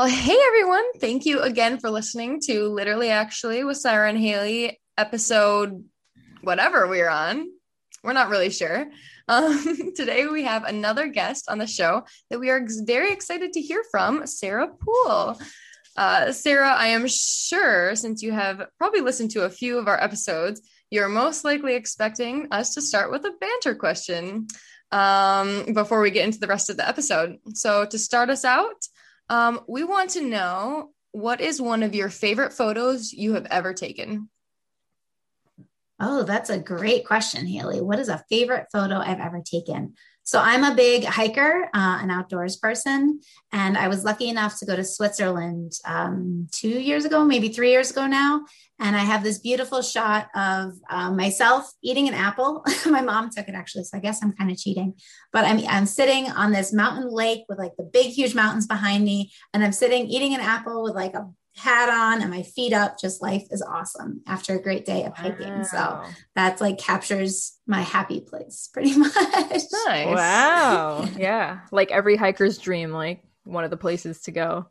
Well, hey everyone. Thank you again for listening to Literally Actually with Syra and Haley, episode whatever we're on. We're not really sure. Um, today we have another guest on the show that we are very excited to hear from, Sarah Poole. Uh, Sarah, I am sure since you have probably listened to a few of our episodes, you're most likely expecting us to start with a banter question um, before we get into the rest of the episode. So, to start us out, um, we want to know what is one of your favorite photos you have ever taken? Oh, that's a great question, Haley. What is a favorite photo I've ever taken? So I'm a big hiker, uh, an outdoors person, and I was lucky enough to go to Switzerland um, two years ago, maybe three years ago now. And I have this beautiful shot of uh, myself eating an apple. My mom took it actually, so I guess I'm kind of cheating. But I'm I'm sitting on this mountain lake with like the big, huge mountains behind me, and I'm sitting eating an apple with like a hat on and my feet up just life is awesome after a great day of hiking. Wow. so that's like captures my happy place pretty much. Nice. Wow. Yeah. Like every hiker's dream like one of the places to go.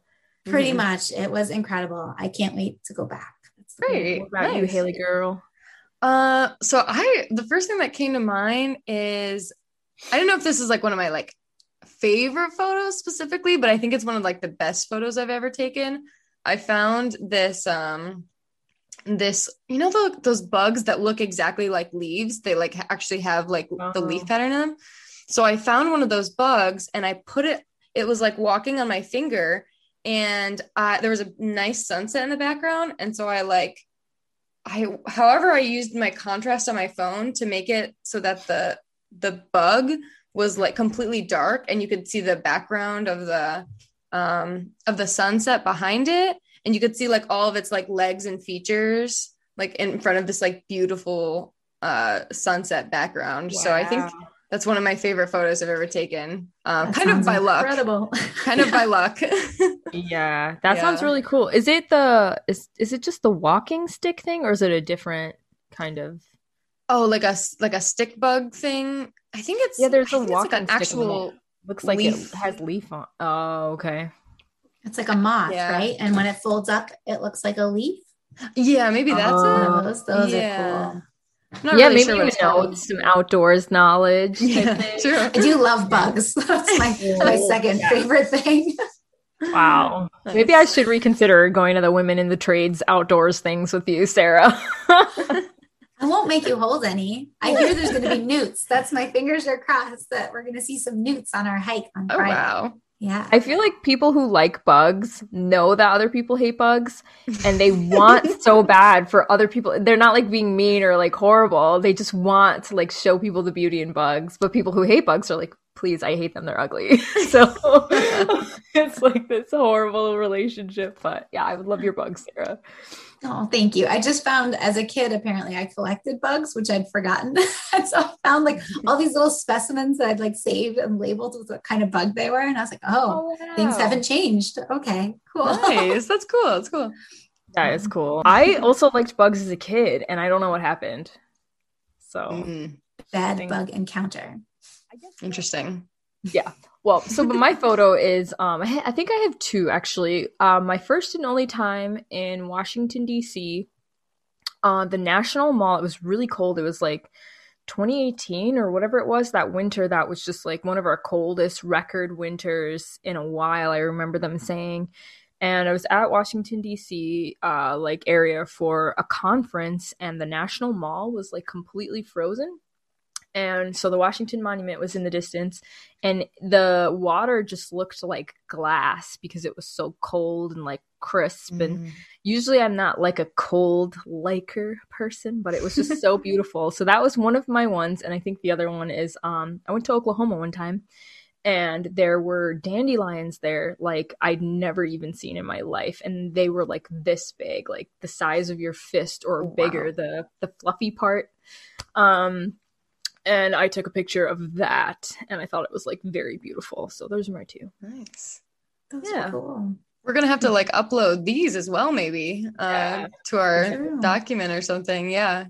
Pretty mm-hmm. much. It was incredible. I can't wait to go back. That's great. what about nice. you haley girl? Uh so i the first thing that came to mind is i don't know if this is like one of my like favorite photos specifically but i think it's one of like the best photos i've ever taken I found this um this you know the, those bugs that look exactly like leaves they like actually have like uh-huh. the leaf uh-huh. pattern in them so i found one of those bugs and i put it it was like walking on my finger and uh, there was a nice sunset in the background and so i like i however i used my contrast on my phone to make it so that the the bug was like completely dark and you could see the background of the um, of the sunset behind it. And you could see like all of its like legs and features like in front of this like beautiful uh sunset background. Wow. so i think that's one of my favorite photos i've ever taken um, kind of by incredible. luck kind of by luck. Yeah that yeah. sounds really cool. Is it the is, is it just the walking stick thing or is it a different kind of? Oh like a like a stick bug thing? I think it's yeah there's a walking like an actual Looks like leaf. it has leaf on. Oh, okay. It's like a moth, yeah. right? And when it folds up, it looks like a leaf. Yeah, maybe that's oh, it. Those, those yeah. are cool. yeah, really maybe sure you know some outdoors knowledge. Yeah, true. I do love bugs. That's my, my second yeah. favorite thing. Wow. Maybe I should reconsider going to the women in the trades outdoors things with you, Sarah. I won't make you hold any. I hear there's going to be newts. That's my fingers are crossed that we're going to see some newts on our hike on oh, Friday. Oh, wow. Yeah. I feel like people who like bugs know that other people hate bugs and they want so bad for other people. They're not like being mean or like horrible. They just want to like show people the beauty in bugs. But people who hate bugs are like, please, I hate them. They're ugly. so it's like this horrible relationship. But yeah, I would love your bugs, Sarah. Oh, thank you. I just found as a kid, apparently I collected bugs, which I'd forgotten. and so I found like all these little specimens that I'd like saved and labeled with what kind of bug they were. And I was like, oh, oh wow. things haven't changed. Okay, cool. Nice. That's cool. That's cool. That is cool. I also liked bugs as a kid and I don't know what happened. So mm. bad bug encounter. Interesting. Yeah. Well, so but my photo is um I, ha- I, think I have two actually. Um my first and only time in Washington D.C. Uh, the National Mall. It was really cold. It was like 2018 or whatever it was that winter that was just like one of our coldest record winters in a while. I remember them saying. And I was at Washington D.C. Uh, like area for a conference, and the National Mall was like completely frozen and so the Washington Monument was in the distance, and the water just looked like glass because it was so cold and like crisp. Mm. And usually I'm not like a cold liker person, but it was just so beautiful. So that was one of my ones, and I think the other one is um, I went to Oklahoma one time. And there were dandelions there, like I'd never even seen in my life, and they were like this big, like the size of your fist or oh, bigger. Wow. The the fluffy part, um, and I took a picture of that, and I thought it was like very beautiful. So those are my two. Nice. That's yeah. cool. We're gonna have to like upload these as well, maybe, uh, yeah, to our document or something. Yeah.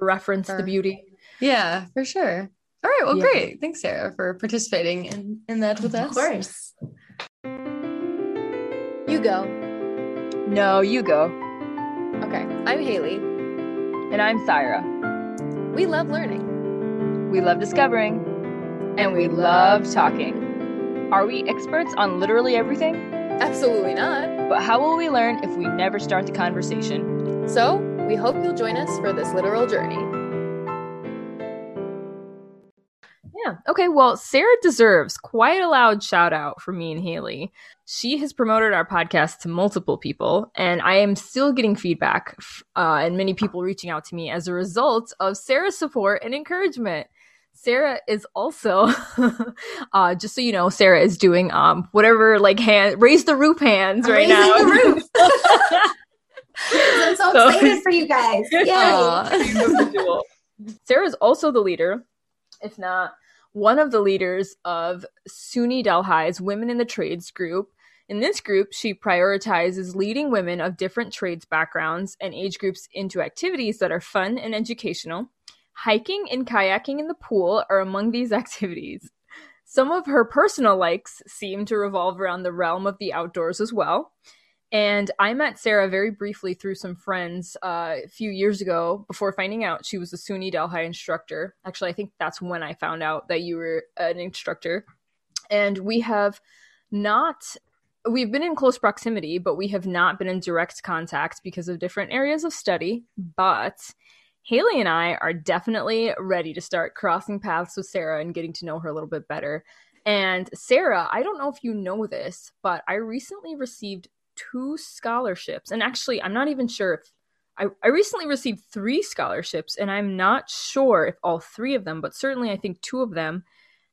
Reference the beauty. Yeah, for sure. All right. Well, yeah. great. Thanks, Sarah, for participating in in that with of us. Of course. You go. No, you go. Okay, I'm Haley. And I'm Syra. We love learning. We love discovering. And we love talking. Are we experts on literally everything? Absolutely not. But how will we learn if we never start the conversation? So, we hope you'll join us for this literal journey. Yeah. Okay. Well, Sarah deserves quite a loud shout out from me and Haley. She has promoted our podcast to multiple people, and I am still getting feedback uh, and many people reaching out to me as a result of Sarah's support and encouragement. Sarah is also, uh, just so you know, Sarah is doing um whatever like hand raise the roof hands I'm right now. I'm so, so excited for you guys. Yay. Sarah is also the leader, if not one of the leaders of SUNY Delhi's Women in the Trades group. In this group, she prioritizes leading women of different trades backgrounds and age groups into activities that are fun and educational. Hiking and kayaking in the pool are among these activities. Some of her personal likes seem to revolve around the realm of the outdoors as well. And I met Sarah very briefly through some friends uh, a few years ago before finding out she was a SUNY Delhi instructor. Actually, I think that's when I found out that you were an instructor. And we have not, we've been in close proximity, but we have not been in direct contact because of different areas of study. But Haley and I are definitely ready to start crossing paths with Sarah and getting to know her a little bit better. And Sarah, I don't know if you know this, but I recently received two scholarships. And actually, I'm not even sure if I, I recently received three scholarships, and I'm not sure if all three of them, but certainly I think two of them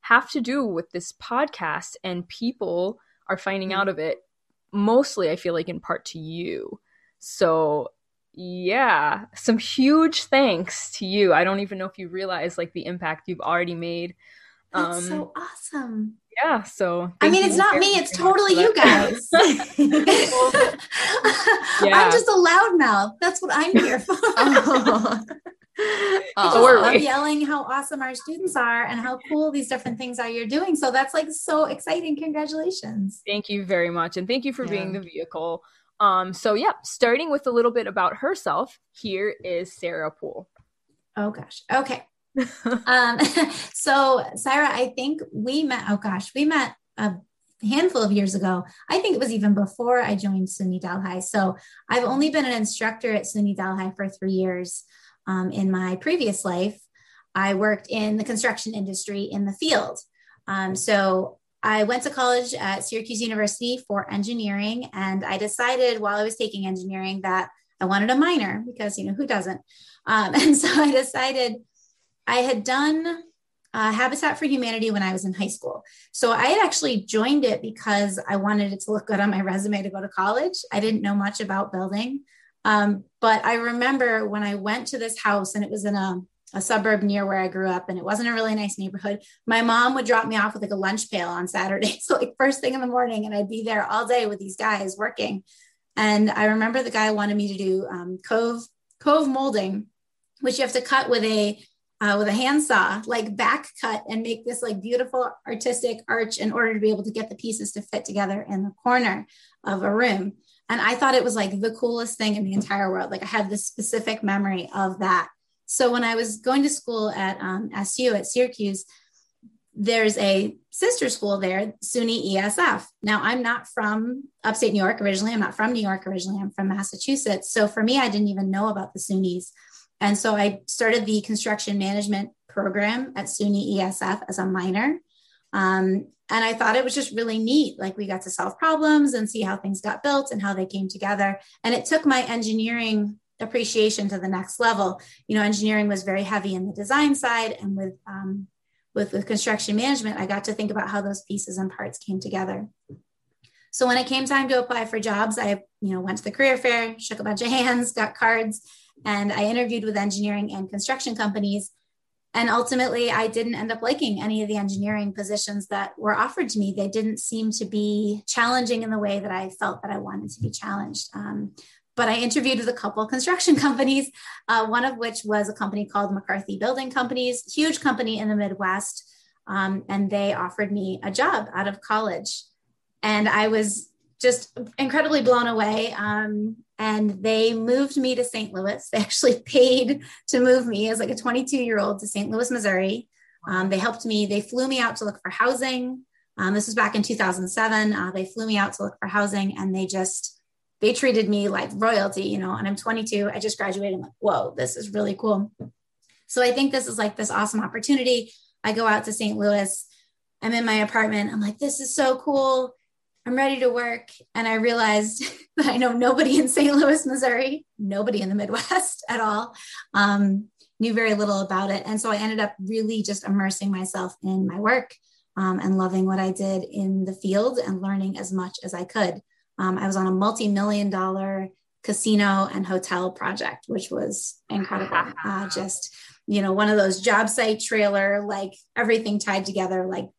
have to do with this podcast, and people are finding hmm. out of it mostly, I feel like, in part to you. So, yeah, some huge thanks to you. I don't even know if you realize like the impact you've already made. That's um, so awesome yeah so i mean it's not me it's totally you guys yeah. i'm just a loudmouth that's what i'm here for oh. Oh. I'm yelling how awesome our students are and how cool these different things are you're doing. So that's like so exciting. Congratulations. Thank you very much. And thank you for yeah. being the vehicle. Um, so yeah, starting with a little bit about herself, here is Sarah Poole. Oh gosh. Okay um, so Syra, I think we met, oh gosh, we met a handful of years ago. I think it was even before I joined SUNY Delhi. So I've only been an instructor at SUNY Delhi for three years. Um, in my previous life, I worked in the construction industry in the field. Um, so I went to college at Syracuse University for engineering, and I decided while I was taking engineering that I wanted a minor because you know who doesn't. Um, and so I decided I had done uh, Habitat for Humanity when I was in high school. So I had actually joined it because I wanted it to look good on my resume to go to college. I didn't know much about building. Um, but I remember when I went to this house and it was in a, a suburb near where I grew up and it wasn't a really nice neighborhood. My mom would drop me off with like a lunch pail on Saturday. So like first thing in the morning and I'd be there all day with these guys working. And I remember the guy wanted me to do um, cove, cove molding, which you have to cut with a uh, with a handsaw, like back cut and make this like beautiful artistic arch in order to be able to get the pieces to fit together in the corner of a room. And I thought it was like the coolest thing in the entire world. Like I have this specific memory of that. So when I was going to school at um, SU at Syracuse, there's a sister school there, SUNY ESF. Now, I'm not from upstate New York originally. I'm not from New York originally. I'm from Massachusetts. So for me, I didn't even know about the SUNYs and so I started the construction management program at SUNY ESF as a minor. Um, and I thought it was just really neat. Like we got to solve problems and see how things got built and how they came together. And it took my engineering appreciation to the next level. You know, engineering was very heavy in the design side, and with um, with, with construction management, I got to think about how those pieces and parts came together. So when it came time to apply for jobs, I you know went to the career fair, shook a bunch of hands, got cards, and I interviewed with engineering and construction companies. And ultimately, I didn't end up liking any of the engineering positions that were offered to me. They didn't seem to be challenging in the way that I felt that I wanted to be challenged. Um, but I interviewed with a couple of construction companies, uh, one of which was a company called McCarthy Building Companies, huge company in the Midwest. Um, and they offered me a job out of college. And I was just incredibly blown away. Um, and they moved me to St. Louis. They actually paid to move me as like a 22 year old to St. Louis, Missouri. Um, they helped me, they flew me out to look for housing. Um, this was back in 2007. Uh, they flew me out to look for housing and they just, they treated me like royalty, you know, and I'm 22. I just graduated. I'm like, whoa, this is really cool. So I think this is like this awesome opportunity. I go out to St. Louis. I'm in my apartment. I'm like, this is so cool. I'm ready to work. And I realized that I know nobody in St. Louis, Missouri, nobody in the Midwest at all, um, knew very little about it. And so I ended up really just immersing myself in my work um, and loving what I did in the field and learning as much as I could. Um, I was on a multi million dollar casino and hotel project, which was incredible. Uh, just, you know, one of those job site trailer, like everything tied together, like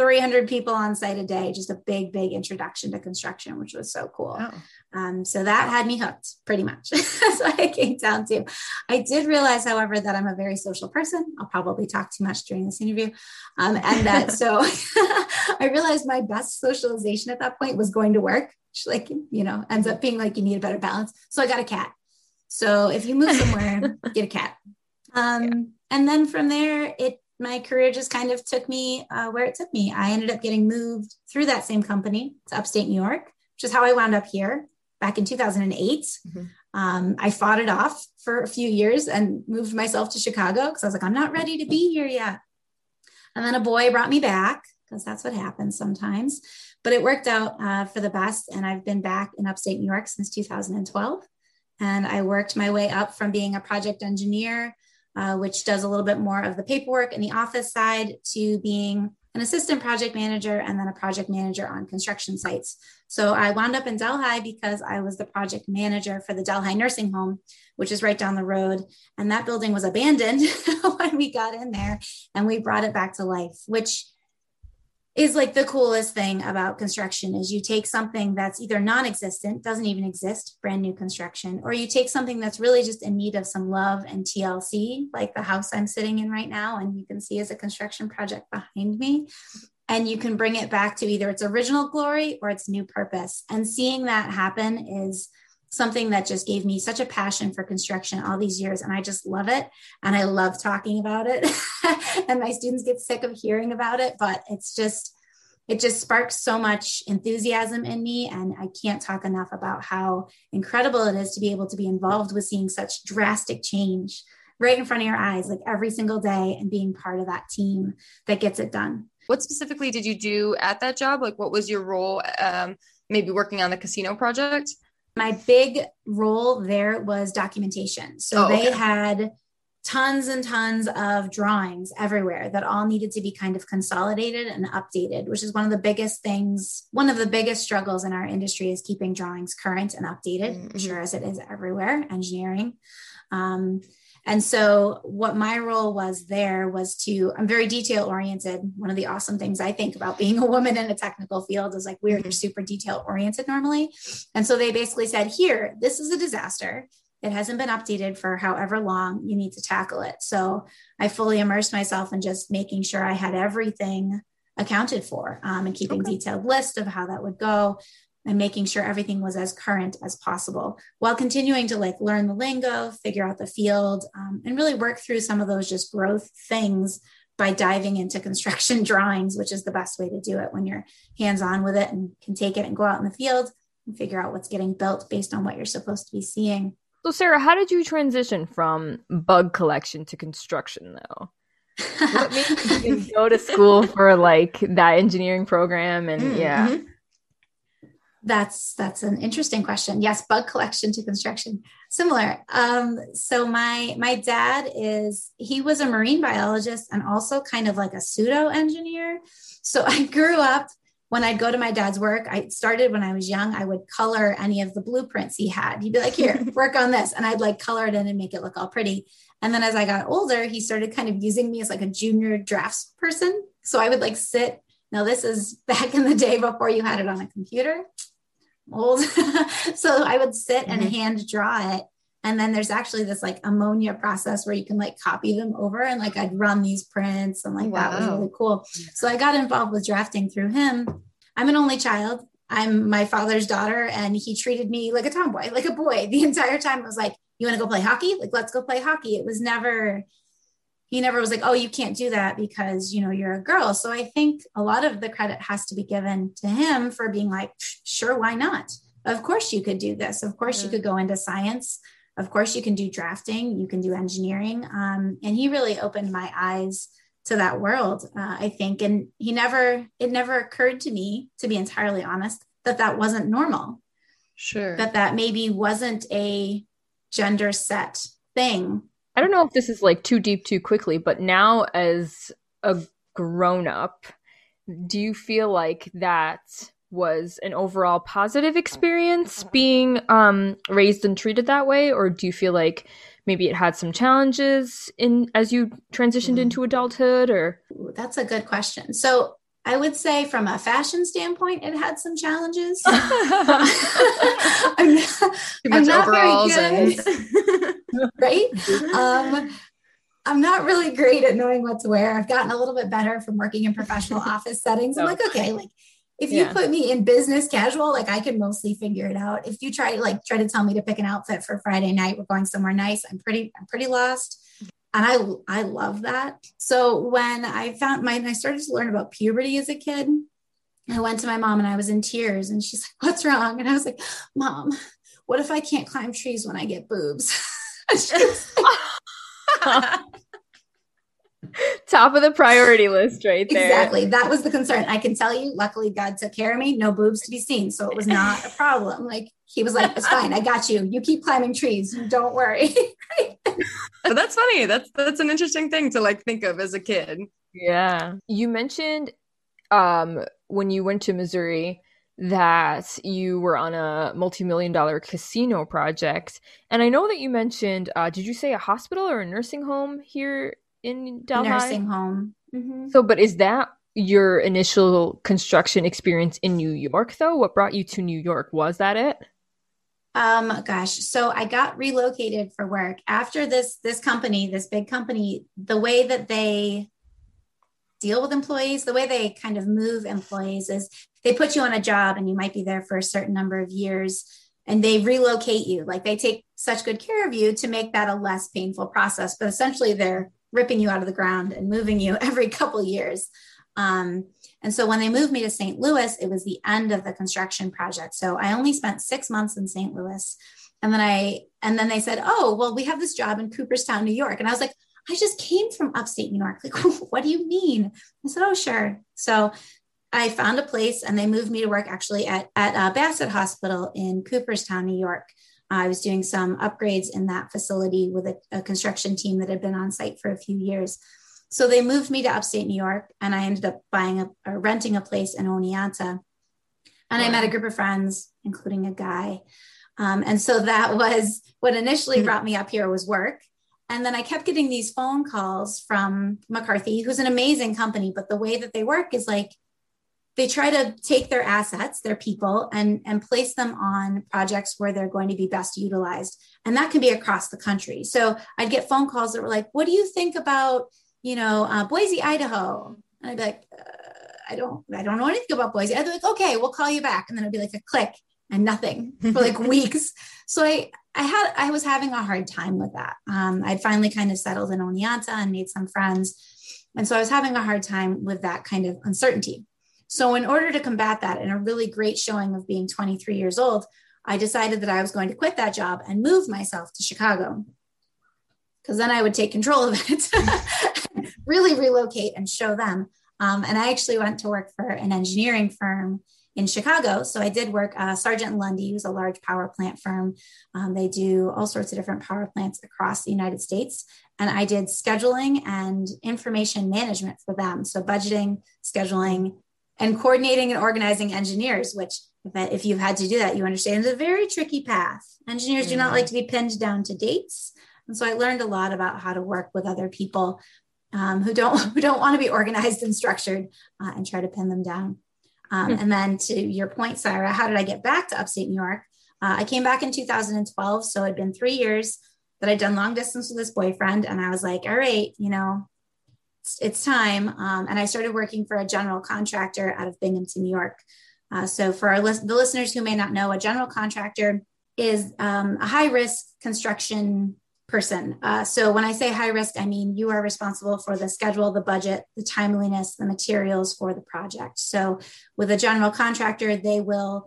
300 people on site a day, just a big, big introduction to construction, which was so cool. Oh. Um, so that had me hooked pretty much. That's what I came down to. I did realize, however, that I'm a very social person. I'll probably talk too much during this interview. Um, and that so I realized my best socialization at that point was going to work, which, like, you know, ends up being like you need a better balance. So I got a cat. So if you move somewhere, get a cat. Um, yeah. And then from there, it my career just kind of took me uh, where it took me. I ended up getting moved through that same company to upstate New York, which is how I wound up here back in 2008. Mm-hmm. Um, I fought it off for a few years and moved myself to Chicago because I was like, I'm not ready to be here yet. And then a boy brought me back because that's what happens sometimes. But it worked out uh, for the best. And I've been back in upstate New York since 2012. And I worked my way up from being a project engineer uh, which does a little bit more of the paperwork and the office side, to being an assistant project manager and then a project manager on construction sites. So I wound up in Delhi because I was the project manager for the Delhi nursing home, which is right down the road. And that building was abandoned when we got in there and we brought it back to life, which is like the coolest thing about construction is you take something that's either non-existent doesn't even exist brand new construction or you take something that's really just in need of some love and tlc like the house i'm sitting in right now and you can see as a construction project behind me and you can bring it back to either its original glory or its new purpose. And seeing that happen is something that just gave me such a passion for construction all these years and i just love it and i love talking about it and my students get sick of hearing about it but it's just it just sparks so much enthusiasm in me and i can't talk enough about how incredible it is to be able to be involved with seeing such drastic change right in front of your eyes like every single day and being part of that team that gets it done. What specifically did you do at that job? Like what was your role um, maybe working on the casino project my big role there was documentation. So oh, okay. they had tons and tons of drawings everywhere that all needed to be kind of consolidated and updated, which is one of the biggest things. One of the biggest struggles in our industry is keeping drawings current and updated, mm-hmm. sure as it is everywhere, engineering. Um, and so, what my role was there was to, I'm very detail oriented. One of the awesome things I think about being a woman in a technical field is like we're mm-hmm. super detail oriented normally. And so, they basically said, Here, this is a disaster. It hasn't been updated for however long. You need to tackle it. So, I fully immersed myself in just making sure I had everything accounted for um, and keeping okay. detailed list of how that would go and making sure everything was as current as possible while continuing to like learn the lingo figure out the field um, and really work through some of those just growth things by diving into construction drawings which is the best way to do it when you're hands on with it and can take it and go out in the field and figure out what's getting built based on what you're supposed to be seeing. So sarah how did you transition from bug collection to construction though? What made you go to school for like that engineering program and mm, yeah. mm-hmm. That's that's an interesting question. Yes, bug collection to construction, similar. Um, so my my dad is he was a marine biologist and also kind of like a pseudo engineer. So I grew up when I'd go to my dad's work. I started when I was young. I would color any of the blueprints he had. He'd be like, "Here, work on this," and I'd like color it in and make it look all pretty. And then as I got older, he started kind of using me as like a junior drafts person. So I would like sit. Now this is back in the day before you had it on a computer old. so I would sit mm-hmm. and hand draw it. And then there's actually this like ammonia process where you can like copy them over and like I'd run these prints and like wow. that was really cool. So I got involved with drafting through him. I'm an only child. I'm my father's daughter, and he treated me like a tomboy, like a boy the entire time. It was like, you want to go play hockey? Like, let's go play hockey. It was never, he never was like, oh, you can't do that because, you know, you're a girl. So I think a lot of the credit has to be given to him for being like, sure, why not? Of course you could do this. Of course mm-hmm. you could go into science. Of course you can do drafting. You can do engineering. Um, and he really opened my eyes to that world, uh, I think. And he never, it never occurred to me, to be entirely honest, that that wasn't normal. Sure. That that maybe wasn't a gender set thing I don't know if this is like too deep too quickly, but now as a grown up, do you feel like that was an overall positive experience being um, raised and treated that way, or do you feel like maybe it had some challenges in as you transitioned mm. into adulthood? Or that's a good question. So I would say from a fashion standpoint, it had some challenges. I'm not, Too much I'm not overalls and right. Um, I'm not really great at knowing what to wear. I've gotten a little bit better from working in professional office settings. I'm like, okay, like if you yeah. put me in business casual, like I can mostly figure it out. If you try like try to tell me to pick an outfit for Friday night, we're going somewhere nice. I'm pretty, I'm pretty lost and I I love that. So when I found my I started to learn about puberty as a kid, I went to my mom and I was in tears and she's like, "What's wrong?" And I was like, "Mom, what if I can't climb trees when I get boobs?" Top of the priority list right there. Exactly. That was the concern. I can tell you, luckily, God took care of me. No boobs to be seen. So it was not a problem. Like, he was like, it's fine. I got you. You keep climbing trees. Don't worry. but that's funny. That's that's an interesting thing to like think of as a kid. Yeah. You mentioned um when you went to Missouri that you were on a multi-million dollar casino project. And I know that you mentioned uh did you say a hospital or a nursing home here in Delhi? Nursing home. Mm-hmm. So but is that your initial construction experience in New York though? What brought you to New York? Was that it? Um, gosh, so I got relocated for work after this this company, this big company, the way that they deal with employees, the way they kind of move employees is they put you on a job and you might be there for a certain number of years and they relocate you. Like they take such good care of you to make that a less painful process, but essentially they're ripping you out of the ground and moving you every couple years. Um, and so when they moved me to St. Louis, it was the end of the construction project. So I only spent six months in St. Louis. And then I, and then they said, oh, well, we have this job in Cooperstown, New York. And I was like, I just came from upstate New York. Like, what do you mean? I said, oh, sure. So I found a place and they moved me to work actually at, at uh, Bassett Hospital in Cooperstown, New York. I was doing some upgrades in that facility with a, a construction team that had been on site for a few years. So they moved me to upstate New York, and I ended up buying a or renting a place in Oneonta. And wow. I met a group of friends, including a guy. Um, and so that was what initially mm-hmm. brought me up here was work. And then I kept getting these phone calls from McCarthy, who's an amazing company, but the way that they work is like they try to take their assets, their people, and, and place them on projects where they're going to be best utilized. And that can be across the country. So I'd get phone calls that were like, what do you think about you know, uh, Boise, Idaho. And I'd be like, uh, I don't, I don't know anything about Boise. I'd be like, okay, we'll call you back. And then it'd be like a click and nothing for like weeks. So I, I had, I was having a hard time with that. Um, I'd finally kind of settled in Oneonta and made some friends. And so I was having a hard time with that kind of uncertainty. So in order to combat that and a really great showing of being 23 years old, I decided that I was going to quit that job and move myself to Chicago because then I would take control of it, really relocate and show them. Um, and I actually went to work for an engineering firm in Chicago. So I did work, uh, Sargent Lundy, who's a large power plant firm. Um, they do all sorts of different power plants across the United States. And I did scheduling and information management for them. So budgeting, scheduling, and coordinating and organizing engineers, which if you've had to do that, you understand is a very tricky path. Engineers mm-hmm. do not like to be pinned down to dates. And so I learned a lot about how to work with other people um, who don't who don't want to be organized and structured uh, and try to pin them down. Um, hmm. and then to your point, Syra, how did I get back to upstate New York? Uh, I came back in 2012, so it'd been three years that I'd done long distance with this boyfriend, and I was like, all right, you know, it's, it's time. Um, and I started working for a general contractor out of Binghamton, New York. Uh, so, for our the listeners who may not know, a general contractor is um, a high risk construction person. Uh, so, when I say high risk, I mean you are responsible for the schedule, the budget, the timeliness, the materials for the project. So, with a general contractor, they will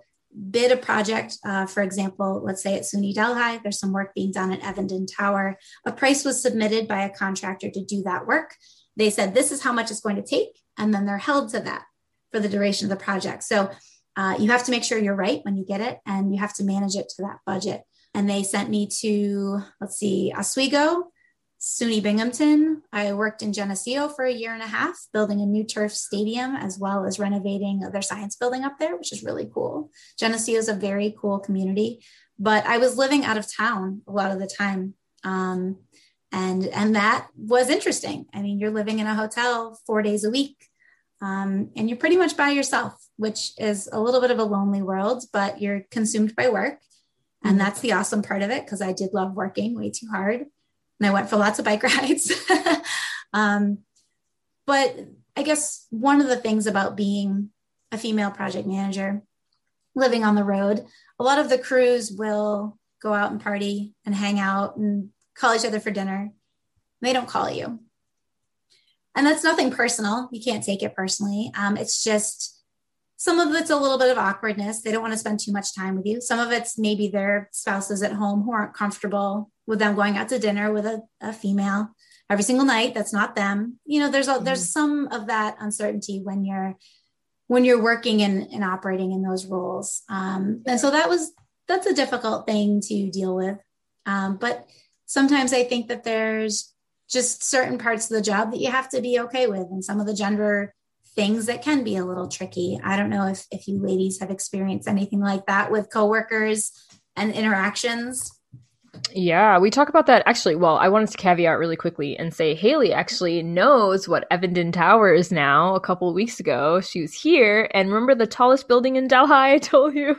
bid a project, uh, for example, let's say at SUNY Delhi, there's some work being done at Evenden Tower. A price was submitted by a contractor to do that work. They said, this is how much it's going to take. And then they're held to that for the duration of the project. So uh, you have to make sure you're right when you get it and you have to manage it to that budget. And they sent me to, let's see, Oswego, SUNY Binghamton. I worked in Geneseo for a year and a half, building a new turf stadium as well as renovating their science building up there, which is really cool. Geneseo is a very cool community, but I was living out of town a lot of the time. Um, and, and that was interesting. I mean, you're living in a hotel four days a week um, and you're pretty much by yourself, which is a little bit of a lonely world, but you're consumed by work. And mm-hmm. that's the awesome part of it because I did love working way too hard and I went for lots of bike rides. um, but I guess one of the things about being a female project manager, living on the road, a lot of the crews will go out and party and hang out and call each other for dinner. They don't call you. And that's nothing personal. You can't take it personally. Um, it's just some of it's a little bit of awkwardness. They don't want to spend too much time with you. Some of it's maybe their spouses at home who aren't comfortable with them going out to dinner with a, a female every single night that's not them you know there's a, mm-hmm. there's some of that uncertainty when you're when you're working and, and operating in those roles um, and so that was that's a difficult thing to deal with um, but sometimes i think that there's just certain parts of the job that you have to be okay with and some of the gender things that can be a little tricky i don't know if if you ladies have experienced anything like that with coworkers and interactions yeah, we talk about that actually. Well, I wanted to caveat really quickly and say Haley actually knows what Evenden Tower is now. A couple of weeks ago, she was here, and remember the tallest building in Delhi? I told you.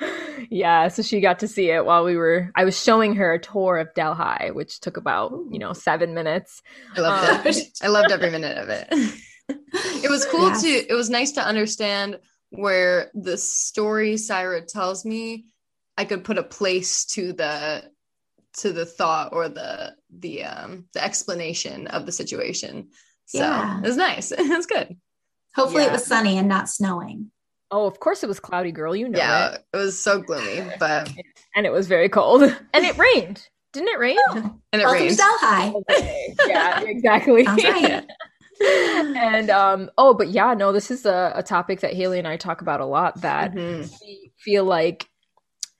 yeah, so she got to see it while we were. I was showing her a tour of Delhi, which took about you know seven minutes. I loved um, it. I loved every minute of it. it was cool yes. to. It was nice to understand where the story Syra tells me. I could put a place to the to the thought or the the um the explanation of the situation. So yeah. it was nice. it was good. Hopefully yeah. it was sunny and not snowing. Oh, of course it was cloudy, girl. You know yeah, it. it was so gloomy, but and it was very cold, and it rained. Didn't it rain? Oh, and it rained. high. yeah, exactly. right. And um, oh, but yeah, no, this is a, a topic that Haley and I talk about a lot. That mm-hmm. we feel like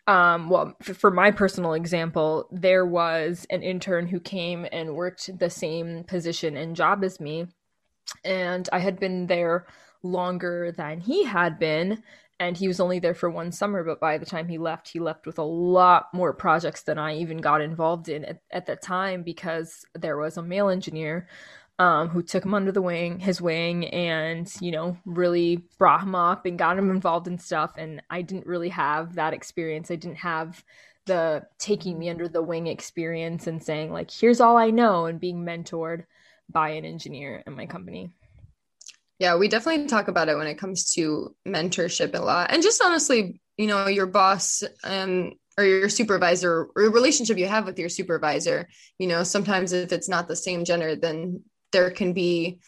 um, well, f- for my personal example, there was an intern who came and worked the same position and job as me. And I had been there longer than he had been. And he was only there for one summer, but by the time he left, he left with a lot more projects than I even got involved in at, at the time because there was a male engineer um, who took him under the wing, his wing, and you know, really brought him up and got him involved in stuff. And I didn't really have that experience. I didn't have the taking me under the wing experience and saying like, "Here's all I know," and being mentored by an engineer in my company. Yeah, we definitely talk about it when it comes to mentorship a lot, and just honestly, you know, your boss um, or your supervisor or relationship you have with your supervisor. You know, sometimes if it's not the same gender, then there can be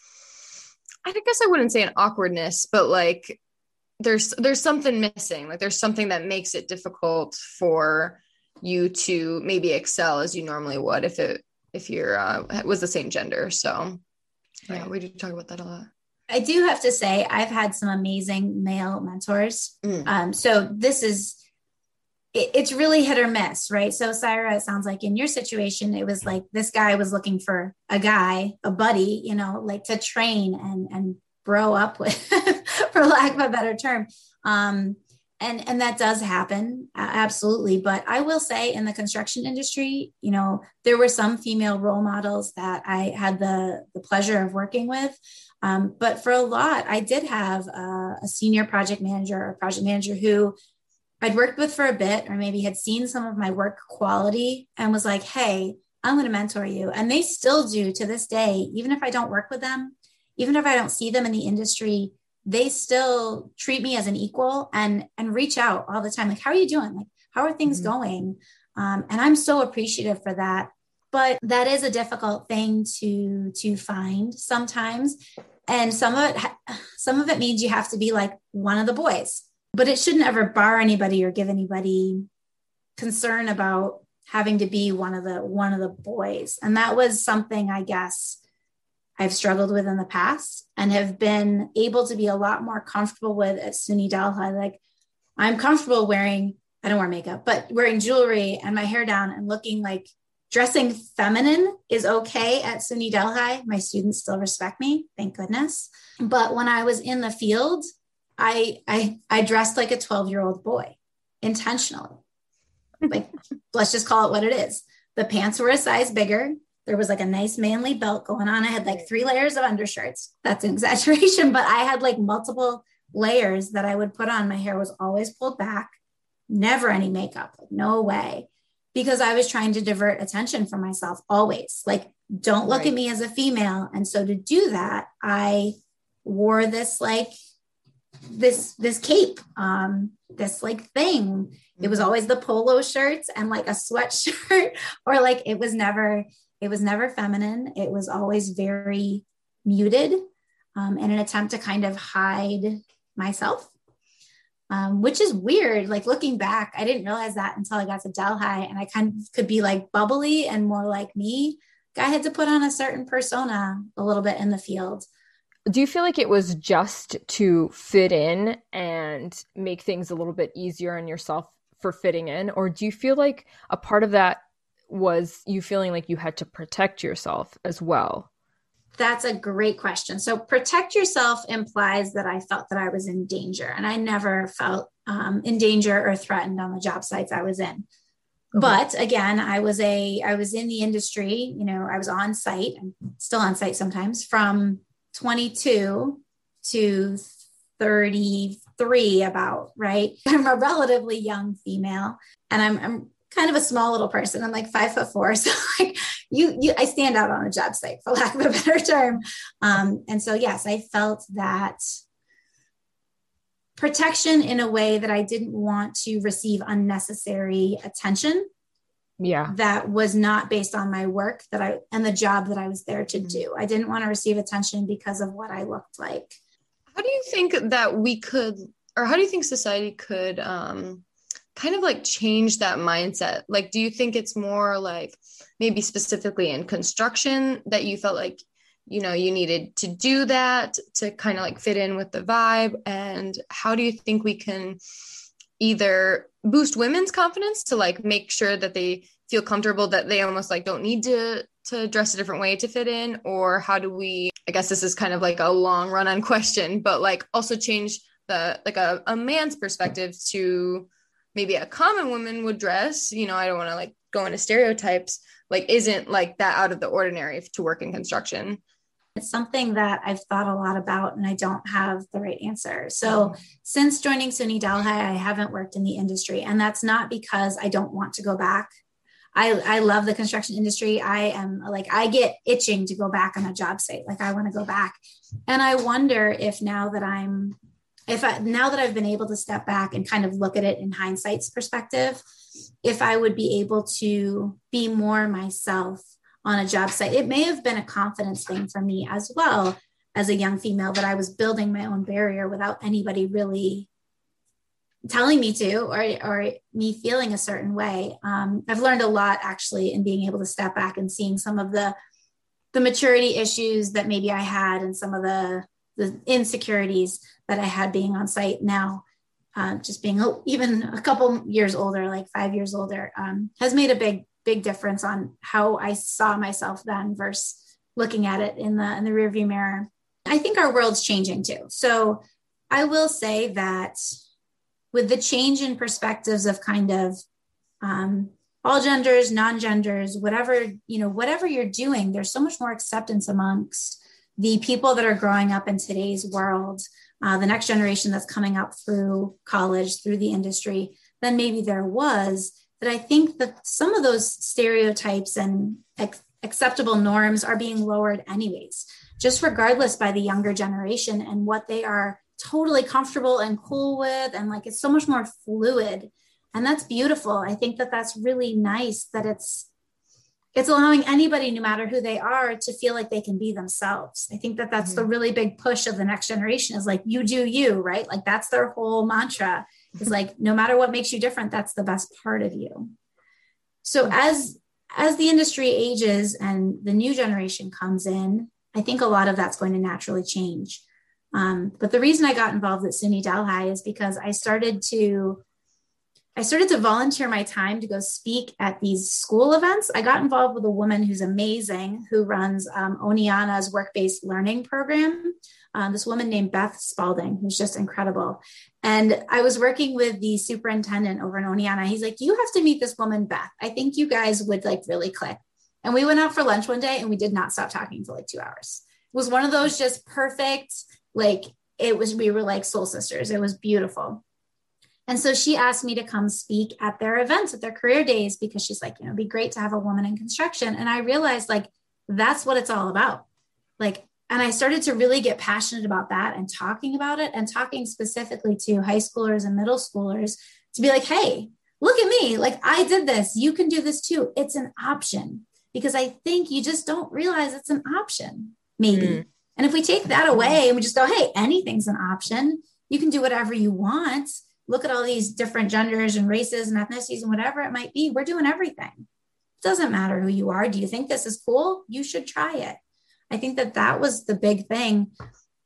I guess I wouldn't say an awkwardness, but like there's there's something missing. Like there's something that makes it difficult for you to maybe excel as you normally would if it if you're uh, was the same gender. So yeah, we do talk about that a lot. I do have to say I've had some amazing male mentors. Mm. Um, so this is it, it's really hit or miss, right? So, Syra, it sounds like in your situation, it was like this guy was looking for a guy, a buddy, you know, like to train and and grow up with, for lack of a better term. Um, and and that does happen absolutely but i will say in the construction industry you know there were some female role models that i had the the pleasure of working with um, but for a lot i did have a, a senior project manager or project manager who I'd worked with for a bit, or maybe had seen some of my work quality and was like, hey, I'm going to mentor you. And they still do to this day, even if I don't work with them, even if I don't see them in the industry they still treat me as an equal and and reach out all the time. Like how are you doing? Like how are things mm-hmm. going? Um, and i'm so appreciative for that. But that is a difficult thing to to find sometimes. And some of it some of it means you have to be like one of the boys but it shouldn't ever bar anybody or give anybody concern about having to be one of the one of the boys. And that was something i guess i've struggled with in the past and have been able to be a lot more comfortable with at suny delhi. Like i'm comfortable wearing i don't wear makeup but wearing jewelry and my hair down and looking like dressing feminine is okay at suny delhi. My students still respect me thank goodness. But when i was in the field i i, I dressed like a 12 year old boy intentionally like, let's just call it what it is. The pants were a size bigger. There was like a nice manly belt going on. I had like three layers of undershirts. That's an exaggeration, but I had like multiple layers that I would put on. My hair was always pulled back, never any makeup, like, no way, because I was trying to divert attention from myself always. Like, don't look right. at me as a female. And so to do that, I wore this like this this cape um this like thing. It was mm-hmm. always the polo shirts and like a sweatshirt or like it was never it was never feminine. It was always very muted um, in an attempt to kind of hide myself um, which is weird. Like looking back i didn't realize that until i got to delhi and i kind of could be like bubbly and more like me. I had to put on a certain persona a little bit in the field do you feel like it was just to fit in and make things a little bit easier on yourself for fitting in? Or do you feel like a part of that was you feeling like you had to protect yourself as well? That's a great question. So protect yourself implies that i felt that i was in danger and i never felt um, in danger or threatened on the job sites i was in. Okay. but again i was a i was in the industry you know i was on site i'm still on site sometimes from 22 to 33 about, right? I'm a relatively young female and I'm, I'm kind of a small little person. I'm like five foot four. So like you, you, I stand out on a job site for lack of a better term. Um, and so, yes, I felt that protection in a way that I didn't want to receive unnecessary attention. Yeah. That was not based on my work that I and the job that I was there to mm-hmm. do. I didn't want to receive attention because of what I looked like. How do you think that we could, or how do you think society could um, kind of like change that mindset? Like, do you think it's more like maybe specifically in construction that you felt like, you know, you needed to do that to kind of like fit in with the vibe? And how do you think we can either boost women's confidence to like make sure that they feel comfortable that they almost like don't need to to dress a different way to fit in or how do we i guess this is kind of like a long run on question but like also change the like a, a man's perspective to maybe a common woman would dress you know i don't want to like go into stereotypes like isn't like that out of the ordinary to work in construction it's something that I've thought a lot about and I don't have the right answer. So, mm-hmm. since joining SUNY Delhi, I haven't worked in the industry. And that's not because I don't want to go back. I, I love the construction industry. I am like, I get itching to go back on a job site. Like, I want to go back. And I wonder if now that I'm, if I, now that I've been able to step back and kind of look at it in hindsight's perspective, if I would be able to be more myself on a job site. It may have been a confidence thing for me as well as a young female that I was building my own barrier without anybody really telling me to or, or me feeling a certain way. Um, I've learned a lot actually in being able to step back and seeing some of the the maturity issues that maybe I had and some of the the insecurities that I had being on site now. Uh, just being even a couple years older, like five years older, um, has made a big big difference on how I saw myself then versus looking at it in the in the rearview mirror. I think our world's changing too. So I will say that with the change in perspectives of kind of um, all genders, non-genders, whatever you know, whatever you're doing, there's so much more acceptance amongst the people that are growing up in today's world, uh, the next generation that's coming up through college, through the industry, than maybe there was that I think that some of those stereotypes and ex- acceptable norms are being lowered anyways, just regardless by the younger generation and what they are totally comfortable and cool with. And like it's so much more fluid. And that's beautiful. I think that that's really nice that it's it's allowing anybody no matter who they are to feel like they can be themselves. I think that that's mm-hmm. the really big push of the next generation is like you do you right? Like that's their whole mantra is like no matter what makes you different that's the best part of you so as as the industry ages and the new generation comes in i think a lot of that's going to naturally change um, but the reason I got involved at SUNY Delhi is because I started to I started to volunteer my time to go speak at these school events. I got involved with a woman who's amazing, who runs um, Oneonta's work-based learning program. Um, this woman named Beth Spalding, who's just incredible. And I was working with the superintendent over in Oneonta. He's like, "You have to meet this woman, Beth. I think you guys would like really click." And we went out for lunch one day, and we did not stop talking for like two hours. It was one of those just perfect like it was, we were like soul sisters. It was beautiful. And so she asked me to come speak at their events, at their career days, because she's like, you know, it'd be great to have a woman in construction. And I realized like that's what it's all about. Like, and I started to really get passionate about that and talking about it and talking specifically to high schoolers and middle schoolers to be like, hey, look at me. Like, I did this. You can do this too. It's an option because I think you just don't realize it's an option, maybe. Mm. And if we take that away and we just go, hey, anything's an option, you can do whatever you want. Look at all these different genders and races and ethnicities and whatever it might be. We're doing everything. It doesn't matter who you are. Do you think this is cool? You should try it. I think that that was the big thing.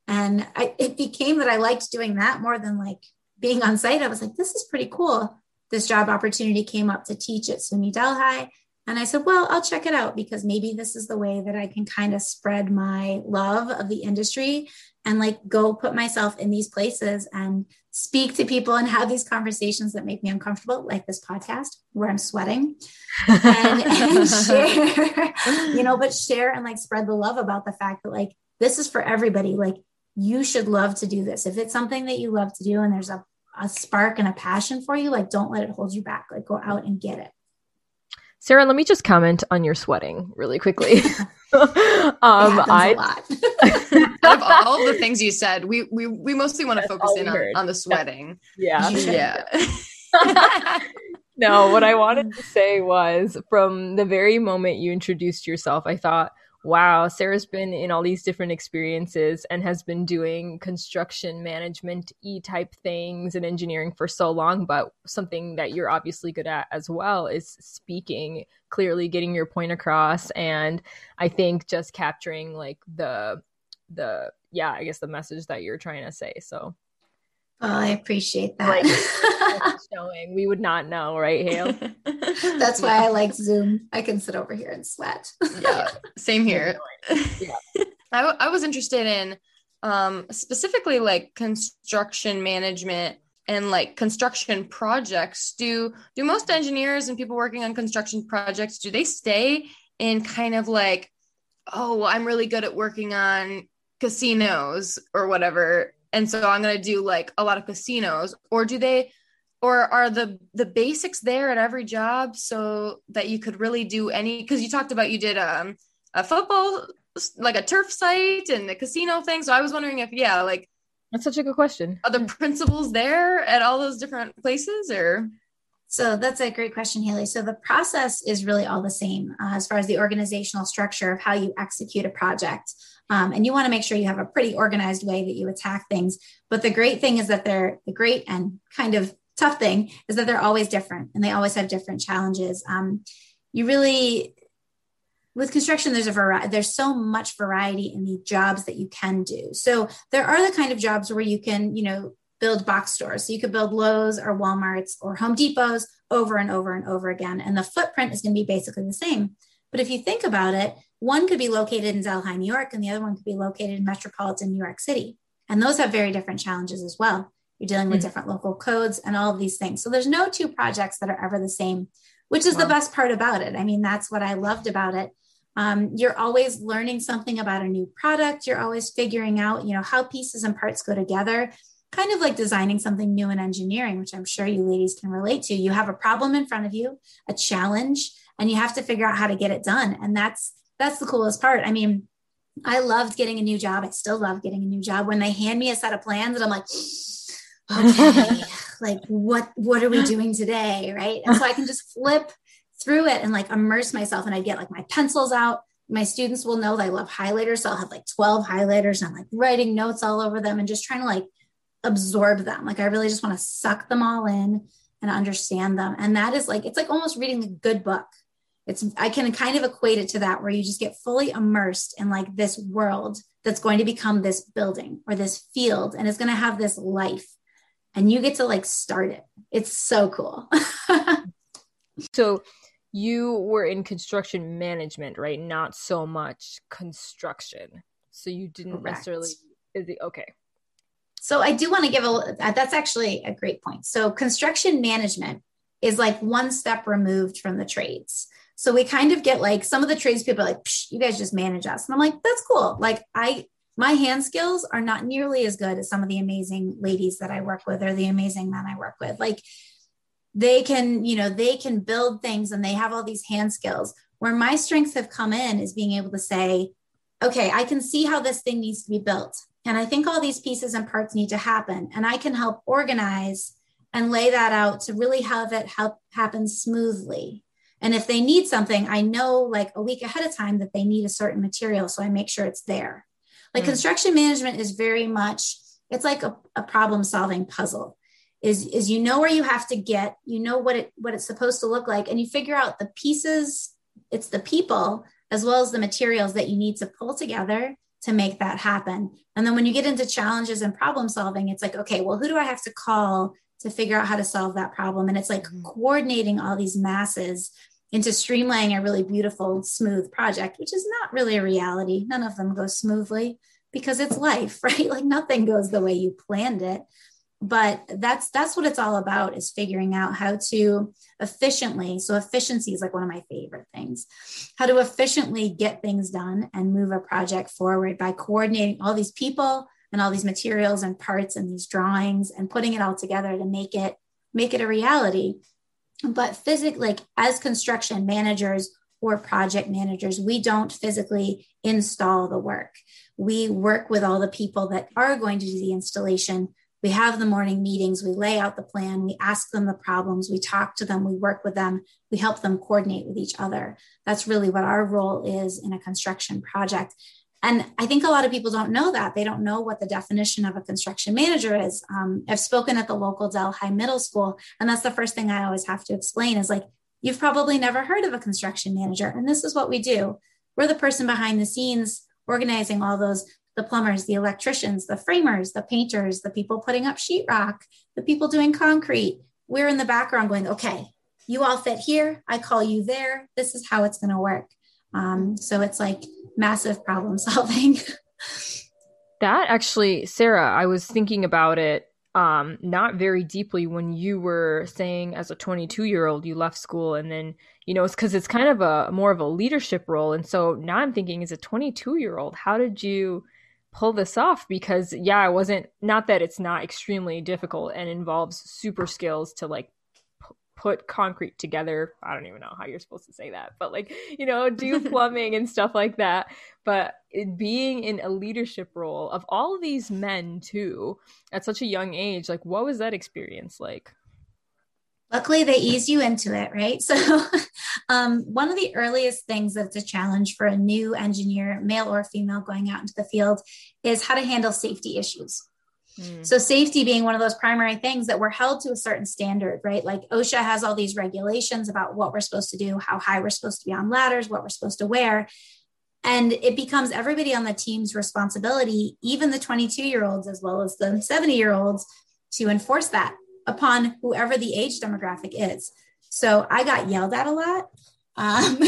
And I, it became that I liked doing that more than like being on site. I was like, this is pretty cool. This job opportunity came up to teach at SUNY Delhi. And I said, well, I'll check it out because maybe this is the way that I can kind of spread my love of the industry and like go put myself in these places and speak to people and have these conversations that make me uncomfortable, like this podcast where I'm sweating and, and share, you know, but share and like spread the love about the fact that like this is for everybody. Like you should love to do this. If it's something that you love to do and there's a, a spark and a passion for you, like don't let it hold you back. Like go out and get it. Sarah, let me just comment on your sweating really quickly. um, I out of all the things you said, we we we mostly want to focus in on, on, the sweating. Yeah, yeah. no, what I wanted to say was from the very moment you introduced yourself, I thought wow, Sarah's been in all these different experiences and has been doing construction management e type things and engineering for so long. But something that you're obviously good at as well is speaking, clearly getting your point across. And I think just capturing like the, the, yeah, I guess the message that you're trying to say. So Oh, I appreciate that. Like, showing. We would not know, right, Hale? That's why I like Zoom. I can sit over here and sweat. yeah, same here. Yeah. I, w- I was interested in um, specifically like construction management and like construction projects. Do do most engineers and people working on construction projects do they stay in kind of like, oh, I'm really good at working on casinos or whatever and so i'm going to do like a lot of casinos or do they or are the the basics there at every job so that you could really do any because you talked about you did um, a football like a turf site and the casino thing so i was wondering if yeah like that's such a good question are the principles there at all those different places or so that's a great question, Haley. So the process is really all the same uh, as far as the organizational structure of how you execute a project. Um, and you want to make sure you have a pretty organized way that you attack things. But the great thing is that they're the great and kind of tough thing is that they're always different and they always have different challenges. Um, you really, with construction, there's a variety, there's so much variety in the jobs that you can do. So there are the kind of jobs where you can, you know, build box stores. So you could build Lowe's or Walmart's or Home Depot's over and over and over again. And the footprint is going to be basically the same. But if you think about it, one could be located in Delhi, New York, and the other one could be located in metropolitan New York City. And those have very different challenges as well. You're dealing with mm-hmm. different local codes and all of these things. So there's no two projects that are ever the same, which is wow. the best part about it. I mean, that's what I loved about it. Um, you're always learning something about a new product. You're always figuring out, you know, how pieces and parts go together. Kind of like designing something new in engineering, which I'm sure you ladies can relate to. You have a problem in front of you, a challenge, and you have to figure out how to get it done. And that's that's the coolest part. I mean, I loved getting a new job. I still love getting a new job. When they hand me a set of plans and I'm like, okay, like what what are we doing today? Right. And so I can just flip through it and like immerse myself. And I get like my pencils out. My students will know that I love highlighters. So I'll have like 12 highlighters and I'm like writing notes all over them and just trying to like absorb them. Like I really just want to suck them all in and understand them. And that is like, it's like almost reading a good book. It's, I can kind of equate it to that where you just get fully immersed in like this world that's going to become this building or this field and it's going to have this life and you get to like start it. It's so cool. so you were in construction management, right? Not so much construction. So you didn't Correct. necessarily is it okay. So I do want to give a uh, that's actually a great point. So construction management is like one step removed from the trades. So we kind of get like some of the tradespeople like, you guys just manage us. And I'm like, that's cool. Like I my hand skills are not nearly as good as some of the amazing ladies that I work with or the amazing men I work with. Like they can, you know, they can build things and they have all these hand skills. Where my strengths have come in is being able to say, okay, I can see how this thing needs to be built. And I think all these pieces and parts need to happen. And I can help organize and lay that out to really have it help happen smoothly. And if they need something, I know like a week ahead of time that they need a certain material. So I make sure it's there. Like mm. construction management is very much, it's like a, a problem solving puzzle. Is, is you know where you have to get, you know what it what it's supposed to look like, and you figure out the pieces, it's the people as well as the materials that you need to pull together to make that happen. And then when you get into challenges and problem solving, it's like, okay, well, who do I have to call to figure out how to solve that problem? And it's like mm-hmm. coordinating all these masses into streamlining a really beautiful, smooth project, which is not really a reality. None of them go smoothly because it's life, right? Like nothing goes the way you planned it. But that's that's what it's all about is figuring out how to efficiently. So efficiency is like one of my favorite things. How to efficiently get things done and move a project forward by coordinating all these people and all these materials and parts and these drawings and putting it all together to make it make it a reality. But physically like as construction managers or project managers we don't physically install the work. We work with all the people that are going to do the installation. We have the morning meetings. We lay out the plan. We ask them the problems. We talk to them. We work with them. We help them coordinate with each other. That's really what our role is in a construction project and I think a lot of people don't know that. They don't know what the definition of a construction manager is. Um, I've spoken at the local Delhi Middle School, and that's the first thing I always have to explain is like, you've probably never heard of a construction manager. And this is what we do. We're the person behind the scenes organizing all those the plumbers, the electricians, the framers, the painters, the people putting up sheetrock, the people doing concrete. We're in the background going, okay, you all fit here. I call you there. This is how it's going to work. Um, so it's like massive problem solving. that actually, Sarah, I was thinking about it um, not very deeply when you were saying as a 22 year old you left school and then you know it's because it's kind of a more of a leadership role and so now i'm thinking as a 22 year old how did you pull this off because yeah i wasn't not that it's not extremely difficult and involves super skills to like put concrete together. I don't even know how you're supposed to say that, but like, you know, do plumbing and stuff like that. But it, being in a leadership role of all of these men too at such a young age, like, what was that experience like? Luckily, they ease you into it, right? So, um, one of the earliest things that's a challenge for a new engineer, male or female, going out into the field is how to handle safety issues. Mm. So safety being one of those primary things that we're held to a certain standard, right? Like OSHA has all these regulations about what we're supposed to do, how high we're supposed to be on ladders, what we're supposed to wear. And it becomes everybody on the team's responsibility, even the 22 year olds as well as the 70 year olds, to enforce that upon whoever the age demographic is. So I got yelled at a lot. Um,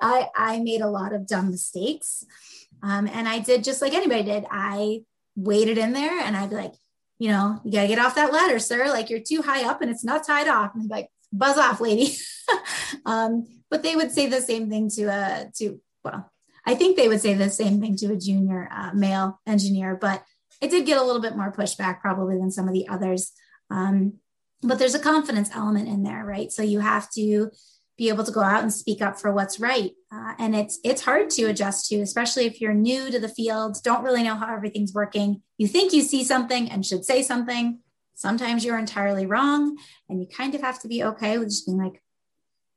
I, I made a lot of dumb mistakes. Um, and I did just like anybody did. I waited in there and I'd be like, you know, you got to get off that ladder, sir. Like you're too high up and it's not tied off. And like, buzz off, lady. um, but they would say the same thing to a, to, well, I think they would say the same thing to a junior uh, male engineer, but I did get a little bit more pushback probably than some of the others. Um, but there's a confidence element in there, right? So you have to be able to go out and speak up for what's right. Uh, and it's it's hard to adjust to, especially if you're new to the field, don't really know how everything's working. You think you see something and should say something. Sometimes you're entirely wrong, and you kind of have to be okay with just being like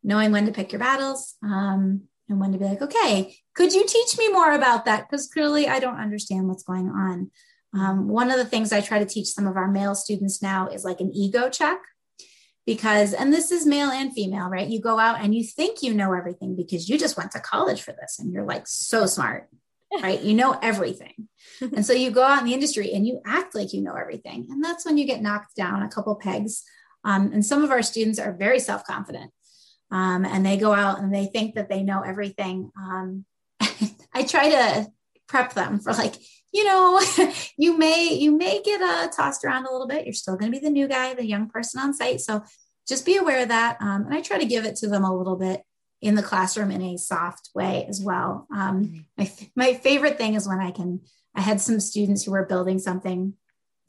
knowing when to pick your battles um, and when to be like, okay, could you teach me more about that? Because clearly I don't understand what's going on. Um, one of the things I try to teach some of our male students now is like an ego check because and this is male and female right? You go out and you think you know everything because you just went to college for this and you're like so smart right? You know everything. And so you go out in the industry and you act like you know everything. And that's when you get knocked down a couple pegs. Um, and some of our students are very self-confident um, and they go out and they think that they know everything. Um, i try to prep them for like you know, you may you may get uh, tossed around a little bit. You're still going to be the new guy, the young person on site. So just be aware of that. Um, and I try to give it to them a little bit in the classroom in a soft way as well. Um, my, my favorite thing is when I can, I had some students who were building something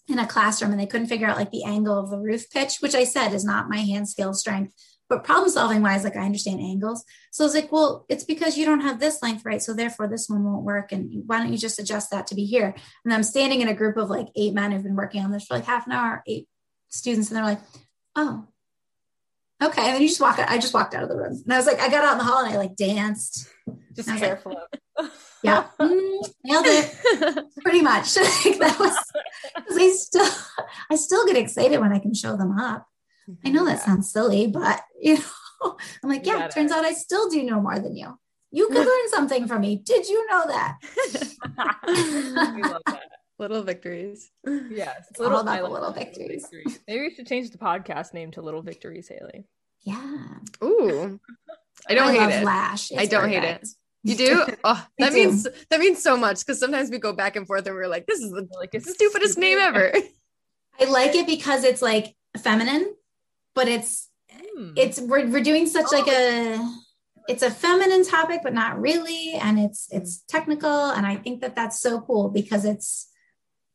in a classroom and they couldn't figure out like the angle of the roof pitch, which I said is not my hand skill strength. But problem solving wise, like I understand angles. So I was like, well, it's because you don't have this length right. So therefore this one won't work. And why don't you just adjust that to be here? And I'm standing in a group of like eight men who've been working on this for like half an hour, eight students. And they're like, oh, okay. And then you just walk out. I just walked out of the room. And I was like, I got out in the hall and I like danced. Just careful. Like, yeah. Mm, nailed it. Pretty much. like that was I still I still get excited when I can show them up. I know that sounds silly, but you know, I'm like, yeah, turns out I still do know more than you. You could learn something from me. Did you know that? We love that. Little victories. Yes. It's little, all about little victories. victories. Maybe we should change the podcast name to Little Victories, Haley. Yeah. Ooh. I don't I hate it. Lash. It's I don't perfect. hate it. You do? Oh, that means that means so much because sometimes we go back and forth and we're like, this is the like the stupidest stupid. name ever. I like it because it's like feminine but it's mm. it's we're, we're doing such oh. like a it's a feminine topic but not really and it's it's technical and i think that that's so cool because it's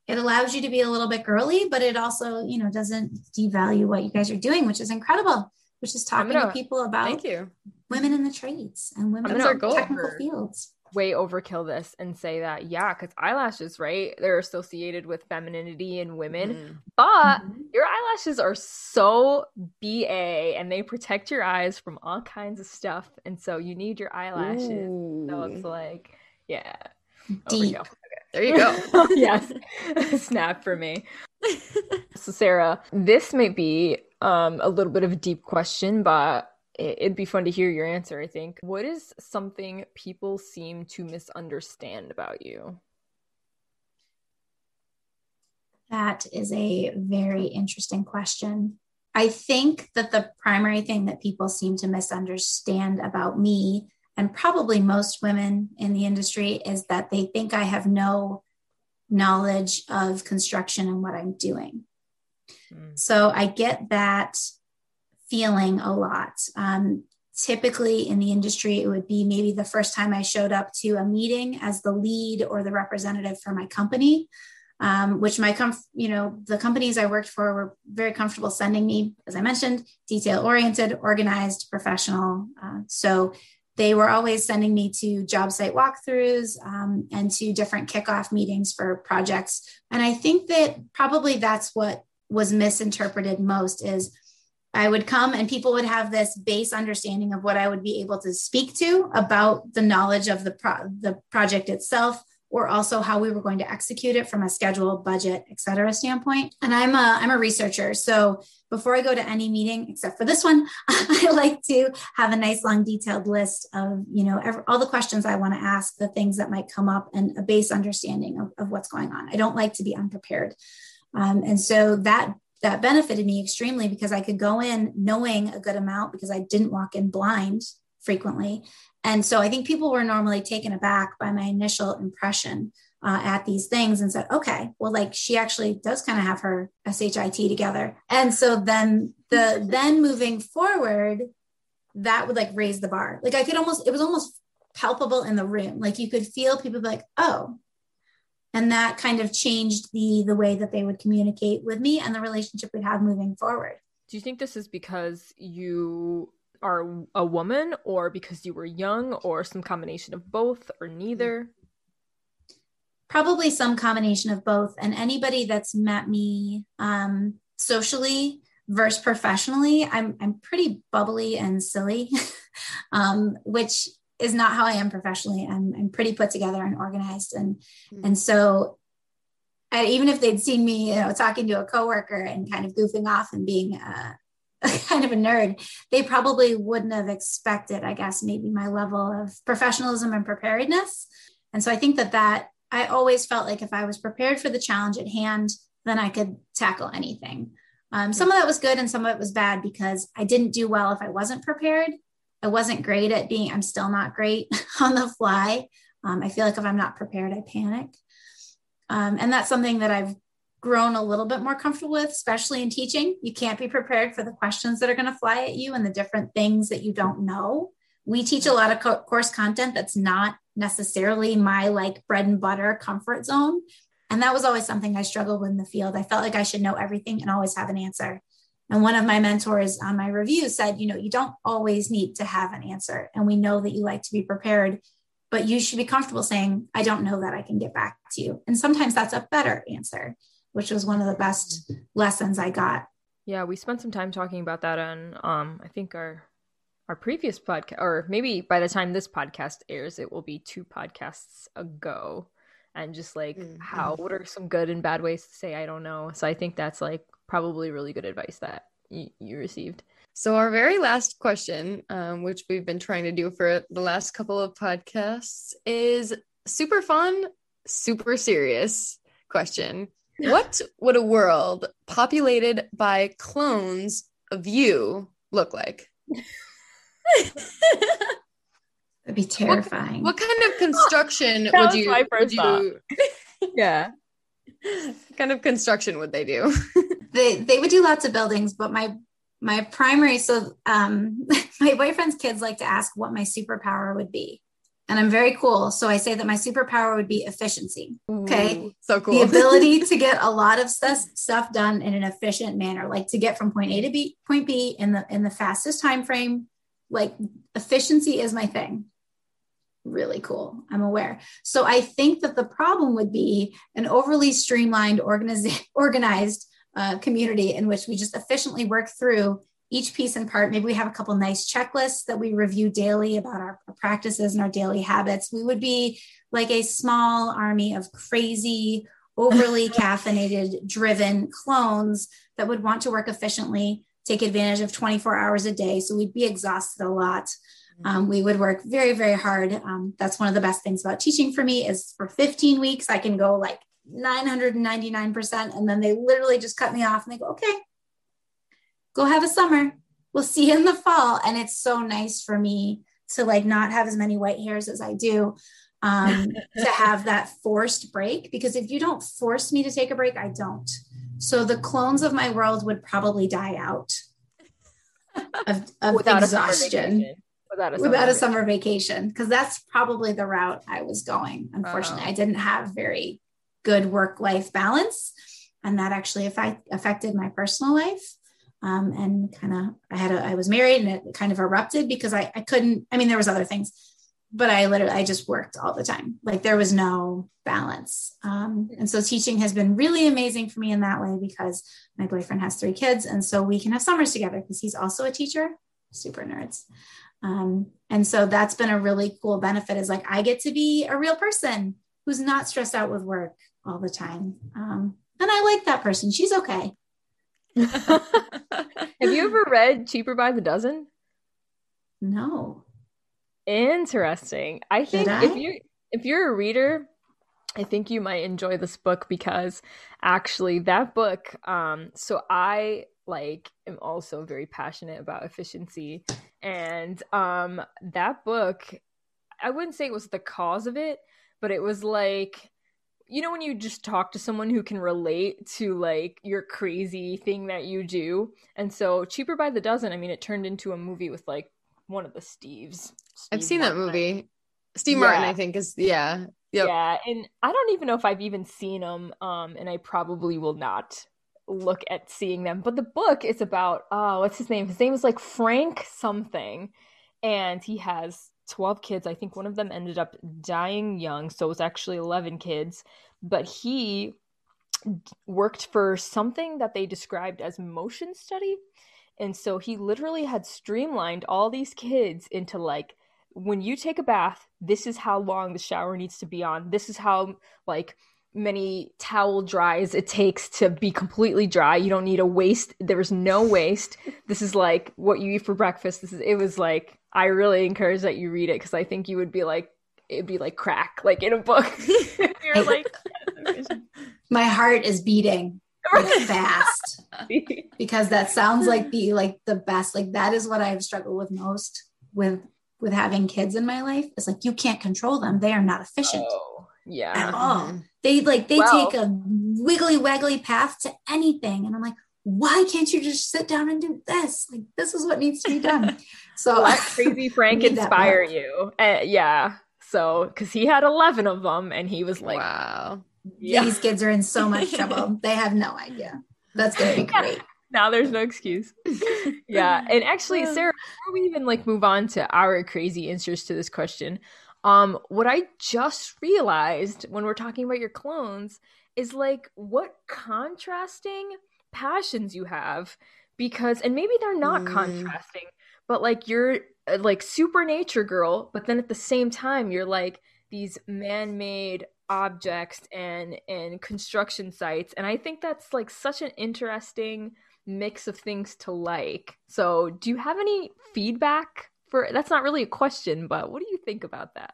it allows you to be a little bit girly but it also you know doesn't devalue what you guys are doing which is incredible which is talking gonna, to people about thank you women in the trades and women in technical fields way overkill this and say that yeah because eyelashes right they're associated with femininity in women mm-hmm. but mm-hmm. your eyelashes are so ba and they protect your eyes from all kinds of stuff and so you need your eyelashes Ooh. so it's like yeah deep okay. There you go yes snap for me so sarah this might be um, a little bit of a deep question but it'd be fun to hear your answer, I think. What is something people seem to misunderstand about you? That is a very interesting question. I think that the primary thing that people seem to misunderstand about me, and probably most women in the industry, is that they think I have no knowledge of construction and what I'm doing. Mm. So I get that feeling a lot. Um, typically in the industry, it would be maybe the first time I showed up to a meeting as the lead or the representative for my company. Um, which my you know the companies I worked for were very comfortable sending me, as I mentioned, detail oriented, organized, professional. Uh, so they were always sending me to job site walkthroughs um, and to different kickoff meetings for projects. And I think that probably that's what was misinterpreted most is I would come and people would have this base understanding of what I would be able to speak to about the knowledge of the pro- the project itself or also how we were going to execute it from a schedule, budget, et cetera standpoint. And I'm a, I'm a researcher. So before I go to any meeting, except for this one, I like to have a nice long detailed list of, you know, every, all the questions I want to ask, the things that might come up and a base understanding of, of what's going on. I don't like to be unprepared. Um, and so that that benefited me extremely because I could go in knowing a good amount because I didn't walk in blind frequently. And so I think people were normally taken aback by my initial impression uh, at these things and said, okay, well, like she actually does kind of have her SHIT together. And so then the then moving forward, that would like raise the bar. Like I could almost, it was almost palpable in the room. Like you could feel people like, oh, and that kind of changed the the way that they would communicate with me and the relationship we'd have moving forward do you think this is because you are a woman or because you were young or some combination of both or neither? Probably some combination of both. And anybody that's met me um, socially versus professionally, I'm I'm pretty bubbly and silly, um, which is not how I am professionally. I'm I'm pretty put together and organized, and mm-hmm. and so I, even if they'd seen me, you know, talking to a coworker and kind of goofing off and being uh, kind of a nerd, they probably wouldn't have expected, I guess, maybe my level of professionalism and preparedness. And so I think that that I always felt like if I was prepared for the challenge at hand, then I could tackle anything. Um, some of that was good and some of it was bad because I didn't do well if I wasn't prepared. I wasn't great at being, I'm still not great on the fly. Um, I feel like if I'm not prepared, I panic. Um, and that's something that I've grown a little bit more comfortable with, especially in teaching. You can't be prepared for the questions that are going to fly at you and the different things that you don't know. We teach a lot of co- course content that's not necessarily my like bread and butter comfort zone. And that was always something I struggled with in the field. I felt like I should know everything and always have an answer. And one of my mentors on my review said, you know, you don't always need to have an answer. And we know that you like to be prepared, but you should be comfortable saying, I don't know that I can get back to you. And sometimes that's a better answer, which was one of the best lessons I got. Yeah, we spent some time talking about that on um I think our our previous podcast or maybe by the time this podcast airs it will be two podcasts ago and just like mm-hmm. how what are some good and bad ways to say I don't know. So I think that's like probably really good advice that you, you received. So, our very last question, um, which we've been trying to do for the last couple of podcasts, is super fun, super serious question. What would a world populated by clones of you look like? That'd be terrifying. What, what kind of construction would you, would you yeah. What kind of construction would they do? they they would do lots of buildings, but my my primary so um my boyfriend's kids like to ask what my superpower would be and i'm very cool. So i say that my superpower would be efficiency. Okay? Ooh, so cool. The ability to get a lot of stuff stuff done in an efficient manner like to get from point a to b point b in the in the fastest time frame like efficiency is my thing. Really cool. I'm aware. So i think that the problem would be an overly streamlined organiz- organized uh, community in which we just efficiently work through each piece and part. Maybe we have a couple nice checklists that we review daily about our, our practices and our daily habits. We would be like a small army of crazy, overly caffeinated, driven clones that would want to work efficiently, take advantage of 24 hours a day. So we'd be exhausted a lot. Um, we would work very, very hard. Um, that's one of the best things about teaching for me is for 15 weeks, I can go like 999%. And then they literally just cut me off and they go, okay, go have a summer. We'll see you in the fall. And it's so nice for me to like not have as many white hairs as I do. Um, to have that forced break because if you don't force me to take a break, I don't. So the clones of my world would probably die out of, of without exhaustion. A without a summer without a summer vacation because that's probably the route I was going. Unfortunately, oh. I didn't have very good work life balance. And that actually affect, affected my personal life. Um, and kind of, I had, a, I was married and it kind of erupted because I, I couldn't, I mean, there was other things, but I literally, I just worked all the time. Like there was no balance. Um, and so teaching has been really amazing for me in that way because my boyfriend has three kids. And so we can have summers together because he's also a teacher, super nerds. Um, and so that's been a really cool benefit is like, I get to be a real person who's not stressed out with work all the time. Um, and I like that person. She's okay. Have you ever read Cheaper by the Dozen? No. Interesting. I think I? if you if you're a reader, I think you might enjoy this book because actually that book um so I like am also very passionate about efficiency and um that book I wouldn't say it was the cause of it, but it was like you know when you just talk to someone who can relate to like your crazy thing that you do and so cheaper by the dozen i mean it turned into a movie with like one of the steves Steve i've seen martin. that movie steve yeah. martin i think is yeah yep. yeah and i don't even know if i've even seen him um and i probably will not look at seeing them. But the book is about oh, what's his name? His name is like Frank something, and he has 12 kids. I think one of them ended up dying young, so it was actually 11 kids. But he worked for something that they described as motion study. And so he literally had streamlined all these kids into like when you take a bath, this is how long the shower needs to be on. This is how like many towel dries it takes to be completely dry. You don't need a waste. There's no waste. this is like what you eat for breakfast. This is it was like I really encourage that you read it because I think you would be like it'd be like crack like in a book. You're like my heart is beating like fast because that sounds like the like the best like that is what I've struggled with most with with having kids in my life It's like you can't control them they are not efficient oh, yeah at all mm-hmm. They like they well, take a wiggly waggly path to anything. And i'm like why can't you just sit down and do this? Like this is what needs to be done. So let crazy frank inspire you. Uh, yeah. So because he had 11 of them and he was like wow. yeah. these kids are in so much trouble. They have no idea. That's gonna be great. Now there's no excuse. yeah. And actually, Sarah, before we even like move on to our crazy answers to this question, um, what I just realized when we're talking about your clones is like what contrasting passions you have because and maybe they're not mm. contrasting, but like you're uh, like super nature girl, but then at the same time you're like these man-made objects and and construction sites and i think that's like such an interesting mix of things to like. So, do you have any feedback for that's not really a question, but what do you think about that?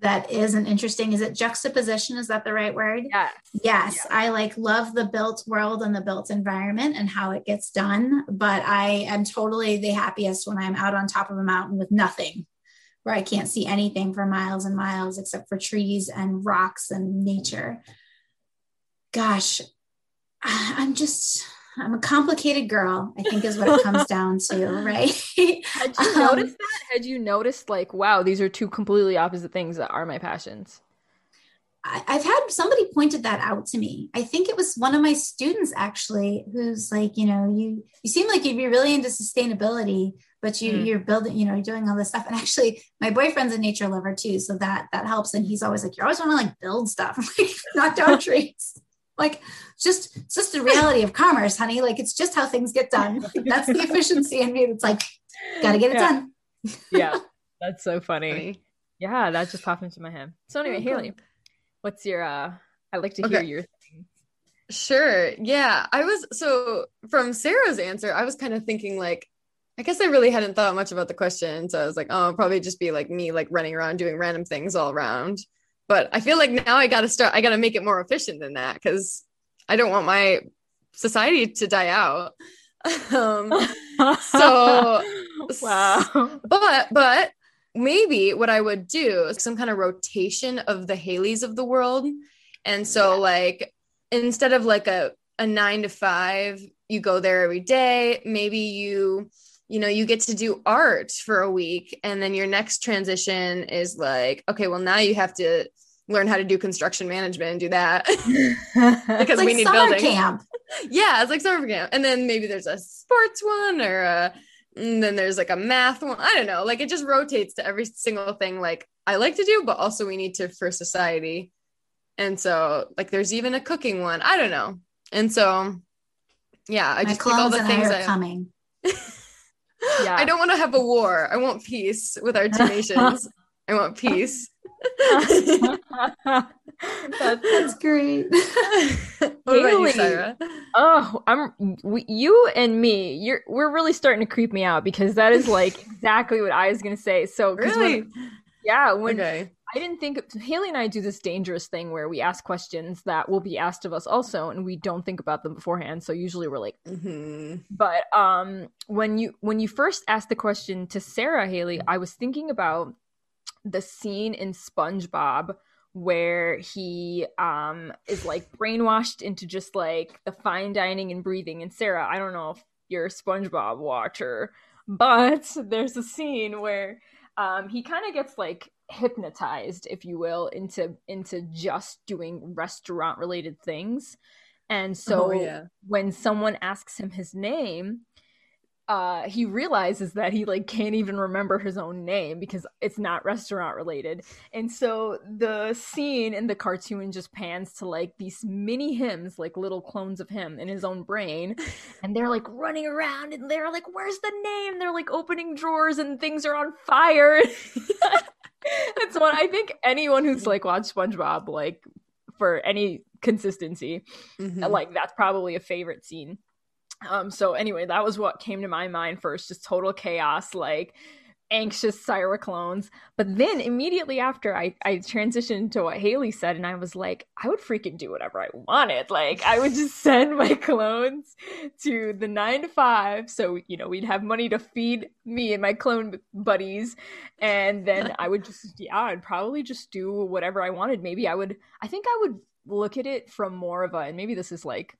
That is an interesting. Is it juxtaposition? Is that the right word? Yes. Yes. I like love the built world and the built environment and how it gets done. But I am totally the happiest when I'm out on top of a mountain with nothing, where I can't see anything for miles and miles except for trees and rocks and nature. Gosh, I'm just I'm a complicated girl, I think is what it comes down to, right? Had you um, noticed that? Had you noticed, like, wow, these are two completely opposite things that are my passions? I, I've had somebody pointed that out to me. I think it was one of my students actually, who's like, you know, you you seem like you'd be really into sustainability, but you mm. you're building, you know, you're doing all this stuff. And actually, my boyfriend's a nature lover too, so that that helps. And he's always like, you're always want to like build stuff, like knock down trees. Like just it's just the reality of commerce, honey. Like it's just how things get done. That's the efficiency in me. It's like gotta get it yeah. done. yeah, that's so funny. funny. Yeah, that just popped into my head. So anyway, oh, Haley, what's your? uh I'd like to hear okay. your thing. Sure. Yeah, I was so from Sarah's answer, I was kind of thinking like I guess I really hadn't thought much about the question. So I was like, oh, probably just be like me, like running around doing random things all around but I feel like now I got to start, I got to make it more efficient than that because I don't want my society to die out. um, so, wow. But, but maybe what I would do is some kind of rotation of the Haleys of the world. And so, yeah. like, instead of like a, a nine to five, you go there every day, maybe you you know, you get to do art for a week and then your next transition is like, okay, well now you have to learn how to do construction management and do that because like we need building camp. yeah, it's like summer camp. And then maybe there's a sports one or a, and then there's like a math one. I don't know. Like it just rotates to every single thing like I like to do, but also we need to for society. And so like there's even a cooking one. I don't know. And so yeah, I My just take all the things I, coming. yeah. I don't want to have a war. I want peace with our two nations. I want peace. that's, that's great. Haley, oh, I'm we, you and me. You're we're really starting to creep me out because that is like exactly what I was gonna say. So really, when, yeah, when okay. I didn't think Haley and I do this dangerous thing where we ask questions that will be asked of us also, and we don't think about them beforehand. So usually we're like, mm-hmm. but um, when you when you first asked the question to Sarah Haley, I was thinking about the scene in SpongeBob where he um is like brainwashed into just like the fine dining and breathing. And Sarah, I don't know if you're a SpongeBob watcher, but there's a scene where um he kind of gets like hypnotized if you will into into just doing restaurant related things. And so Oh, yeah. when someone asks him his name, uh he realizes that he like can't even remember his own name because it's not restaurant related. And so the scene in the cartoon just pans to like these mini hymns like little clones of him in his own brain. And they're like running around and they're like where's the name? They're like opening drawers and things are on fire it's one i think anyone who's like watched spongebob like for any consistency Mhm. like that's probably a favorite scene um so anyway that was what came to my mind first just total chaos like anxious Syra clones but then immediately after I, I transitioned to what haley said and i was like i would freaking do whatever i wanted. Like i would just send my clones to the nine to five. So you know we'd have money to feed me and my clone buddies. And then i would just yeah i'd probably just do whatever i wanted. Maybe i would i think i would look at it from more of a and maybe this is like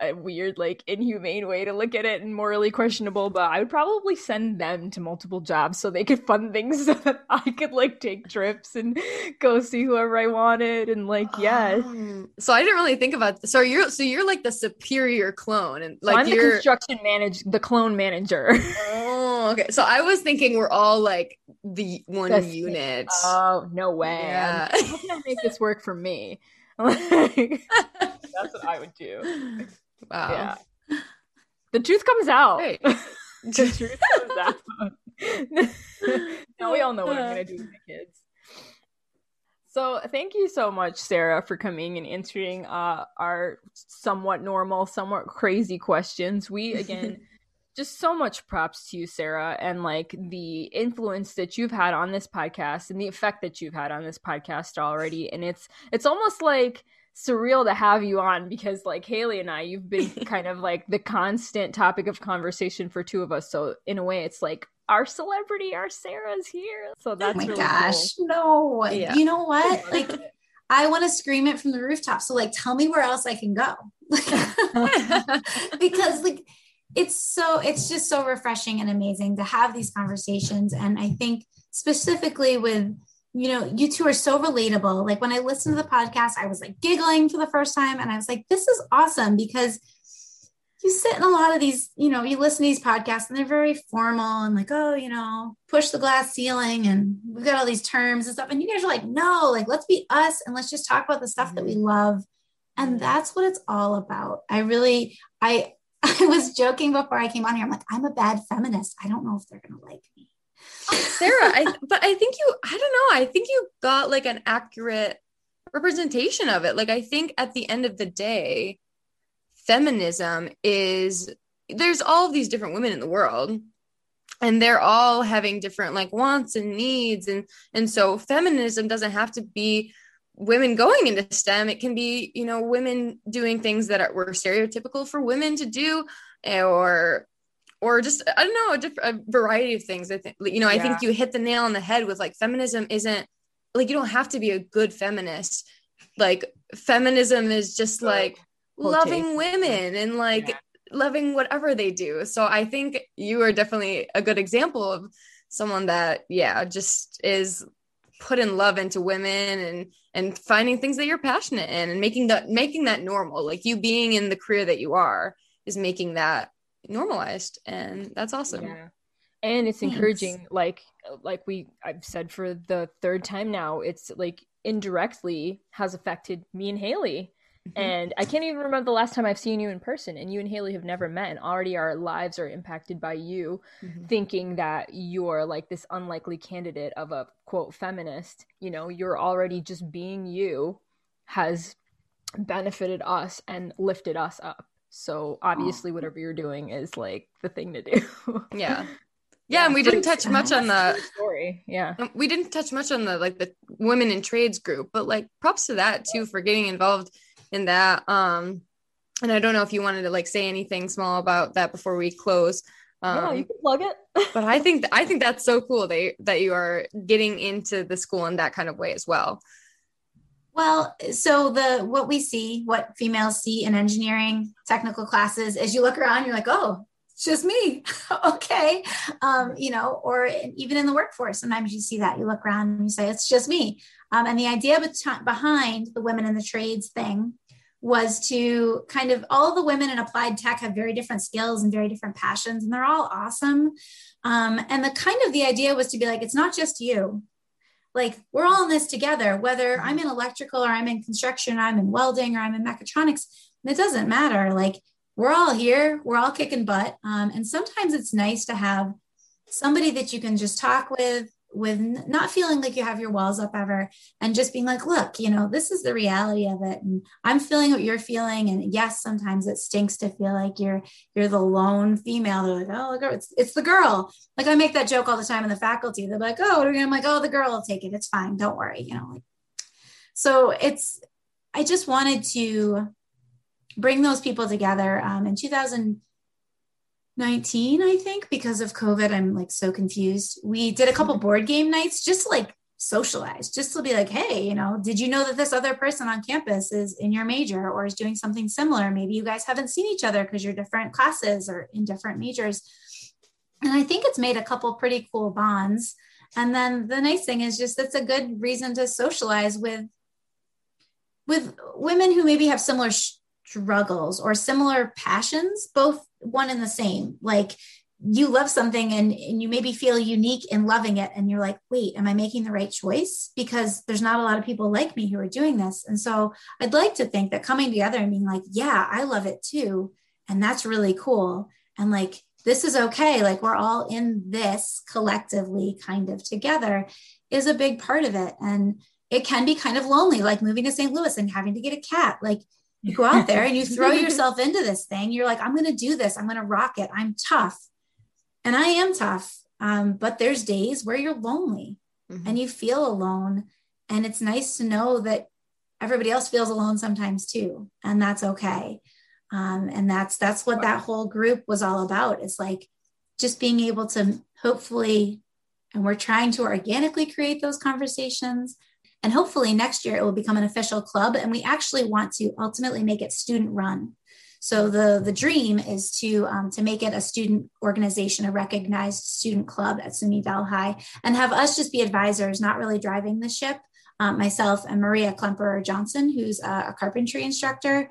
a weird like inhumane way to look at it and morally questionable but i would probably send them to multiple jobs so they could fund things so that i could like take trips and go see whoever i wanted and like yes Um, so I didn't really think about. So you're so you're like the superior clone and so like i'm the you're construction manage the clone manager Oh, okay. So I was thinking we're all like the one That's- unit. oh no way Yeah. how can i make this work for me like that's what i would do wow. yeah the truth comes out the truth comes out. now we all know what I'm gonna do with my kids. So thank you so much, Sarah, for coming and answering uh, our somewhat normal, somewhat crazy questions. We again just so much props to you, Sarah, and like the influence that you've had on this podcast and the effect that you've had on this podcast already. And it's it's almost like surreal to have you on because like Haley and I, you've been kind of like the constant topic of conversation for two of us. So in a way, it's like our celebrity, our Sarah's here. So oh that's oh my really gosh, no. Yeah. You know what? Like, I want to scream it from the rooftop. So, like, tell me where else I can go. because, like, it's so, it's just so refreshing and amazing to have these conversations. And I think specifically with, you know, you two are so relatable. Like, when I listened to the podcast, I was like giggling for the first time. And I was like, this is awesome because you sit in a lot of these, you know, you listen to these podcasts and they're very formal and like, oh, you know, push the glass ceiling and we've got all these terms and stuff. And you guys are like, no, like, let's be us and let's just talk about the stuff that we mm-hmm. love. And mm-hmm. that's what it's all about. I really, I, I was joking before I came on here. I'm like, I'm a bad feminist. I don't know if they're going to like me. Sarah, I but I think you I don't know, I think you got like an accurate representation of it. Like I think at the end of the day, feminism is there's all of these different women in the world and they're all having different like wants and needs and and so feminism doesn't have to be women going into STEM. It can be, you know, women doing things that are, were stereotypical for women to do or or just I don't know a different a variety of things. I think you know I Yeah. think you hit the nail on the head with like feminism isn't like you don't have to be a good feminist. Like feminism is just like loving Quotation. women and like Yeah. loving whatever they do. So I think you are definitely a good example of someone that yeah just is putting love into women and and finding things that you're passionate in and making that making that normal like you being in the career that you are is making that normalized and that's awesome Yeah. And it's Thanks. encouraging, like like we I've said for the third time now, it's like indirectly has affected me and Haley. Mhm. And I can't even remember the last time I've seen you in person. And you and Haley have never met, and already our lives are impacted by you Mhm. thinking that you're like this unlikely candidate of a quote feminist. You know, you're already just being you has benefited us and lifted us up. So obviously, whatever you're doing is like the thing to do. yeah yeah and we didn't touch much on the story. Yeah. Um, we didn't touch much on the like the women in trades group but like props to that too for getting involved in that um and i don't know if you wanted to like say anything small about that before we close um yeah, you can plug it. but i think i think that's so cool that, that you are getting into the school in that kind of way as well Well, so the what we see, what females see in engineering technical classes, as you look around, you're like, oh, it's just me. okay. Um, you know, or in- even in the workforce, sometimes you see that you look around and you say, it's just me. Um, and the idea bet- behind the women in the trades thing was to kind of all the women in applied tech have very different skills and very different passions, and they're all awesome. Um, and the kind of the idea was to be like, it's not just you. Like we're all in this together, whether I'm in electrical or I'm in construction, or I'm in welding or I'm in mechatronics, it doesn't matter. Like we're all here, we're all kicking butt. Um, and sometimes it's nice to have somebody that you can just talk with, with not feeling like you have your walls up ever and just being like look you know this is the reality of it and i'm feeling what you're feeling. And yes sometimes it stinks to feel like you're you're the lone female. They're like oh look it's, it's the girl. Like i make that joke all the time in the faculty. They're like oh i'm like oh the girl will take it. It's fine. Don't worry you know like. So it's i just wanted to bring those people together. Um, in 2000 19, I think, because of COVID. I'm like so confused. We did a couple mm-hmm. board game nights just to like socialize, just to be like, hey, you know, did you know that this other person on campus is in your major or is doing something similar? Maybe you guys haven't seen each other because you're different classes or in different majors. And I think it's made a couple pretty cool bonds. And then the nice thing is just it's a good reason to socialize with with women who maybe have similar struggles or similar passions, both one and the same. Like you love something and, and you maybe feel unique in loving it. And you're like, wait, am I making the right choice? Because there's not a lot of people like me who are doing this. And so I'd like to think that coming together and being like, yeah, I love it too. And that's really cool. And like, this is okay. Like, we're all in this collectively kind of together is a big part of it. And it can be kind of lonely, like moving to St. Louis and having to get a cat. Like, you go out there and you throw yourself into this thing. You're like, I'm going to do this. I'm going to rock it. I'm tough. And I am tough. Um, but there's days where you're lonely mm-hmm. and you feel alone. And it's nice to know that everybody else feels alone sometimes too. And that's okay. Um, and that's that's what that whole group was all about. It's like just being able to hopefully, and we're trying to organically create those conversations and hopefully next year it will become an official club. And we actually want to ultimately make it student run. So the, the dream is to, um, to make it a student organization, a recognized student club at SUNY Delhi, and have us just be advisors, not really driving the ship. Um, myself and Maria Klemperer Johnson, who's a, a carpentry instructor,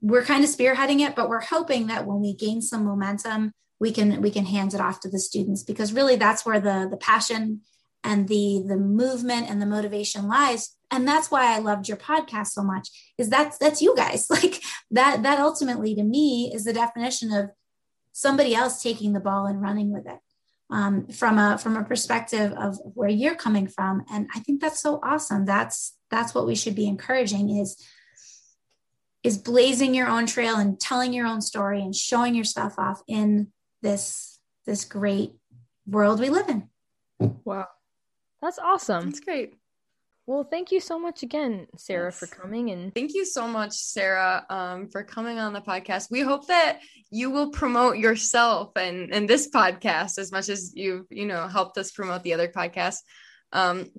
we're kind of spearheading it, but we're hoping that when we gain some momentum, we can we can hand it off to the students because really that's where the the passion and the the movement and the motivation lies. And that's why i loved your podcast so much is that's that's you guys. Like that that ultimately to me is the definition of somebody else taking the ball and running with it um, from a from a perspective of where you're coming from. And i think that's so awesome. That's that's what we should be encouraging is is blazing your own trail and telling your own story and showing your stuff off in this this great world we live in. Wow that's awesome. That's great. Well, thank you so much again, Sarah, yes. for coming and thank you so much, Sarah, um, for coming on the podcast. We hope that you will promote yourself and and this podcast as much as you've you know helped us promote the other podcast. Um,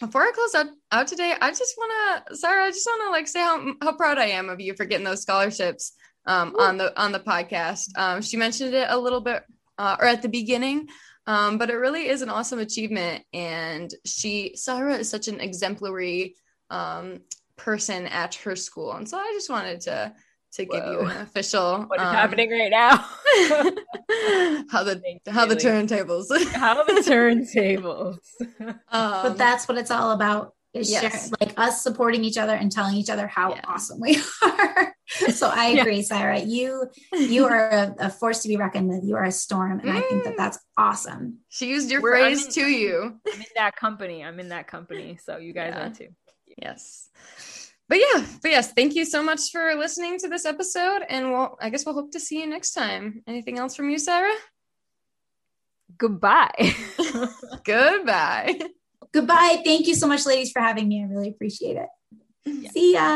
before I close out, out today, I just want to, Sarah, I just want to like say how how proud I am of you for getting those scholarships um, on the on the podcast. Um, she mentioned it a little bit uh, or at the beginning, um, but it really is an awesome achievement. And she, Sarah is such an exemplary um, person at her school. And so I just wanted to to Whoa. give you an official what is um, happening right now how the how the turntables how the turntables um, but that's what it's all about is yes. share, like us supporting each other and telling each other how yeah. awesome we are. so I agree, yeah. Sarah. You you are a, a, force to be reckoned with. You are a storm, and mm. I think that mm. that's awesome. She used your We're, phrase in, to you. I'm in that company. I'm in that company. So you guys yeah. are too. Yes. But yeah, but yes, thank you so much for listening to this episode, and we'll I guess we'll hope to see you next time. Anything else from you, Sarah? Goodbye. Goodbye. Goodbye. Thank you so much, ladies, for having me. I really appreciate it. Yeah. See ya.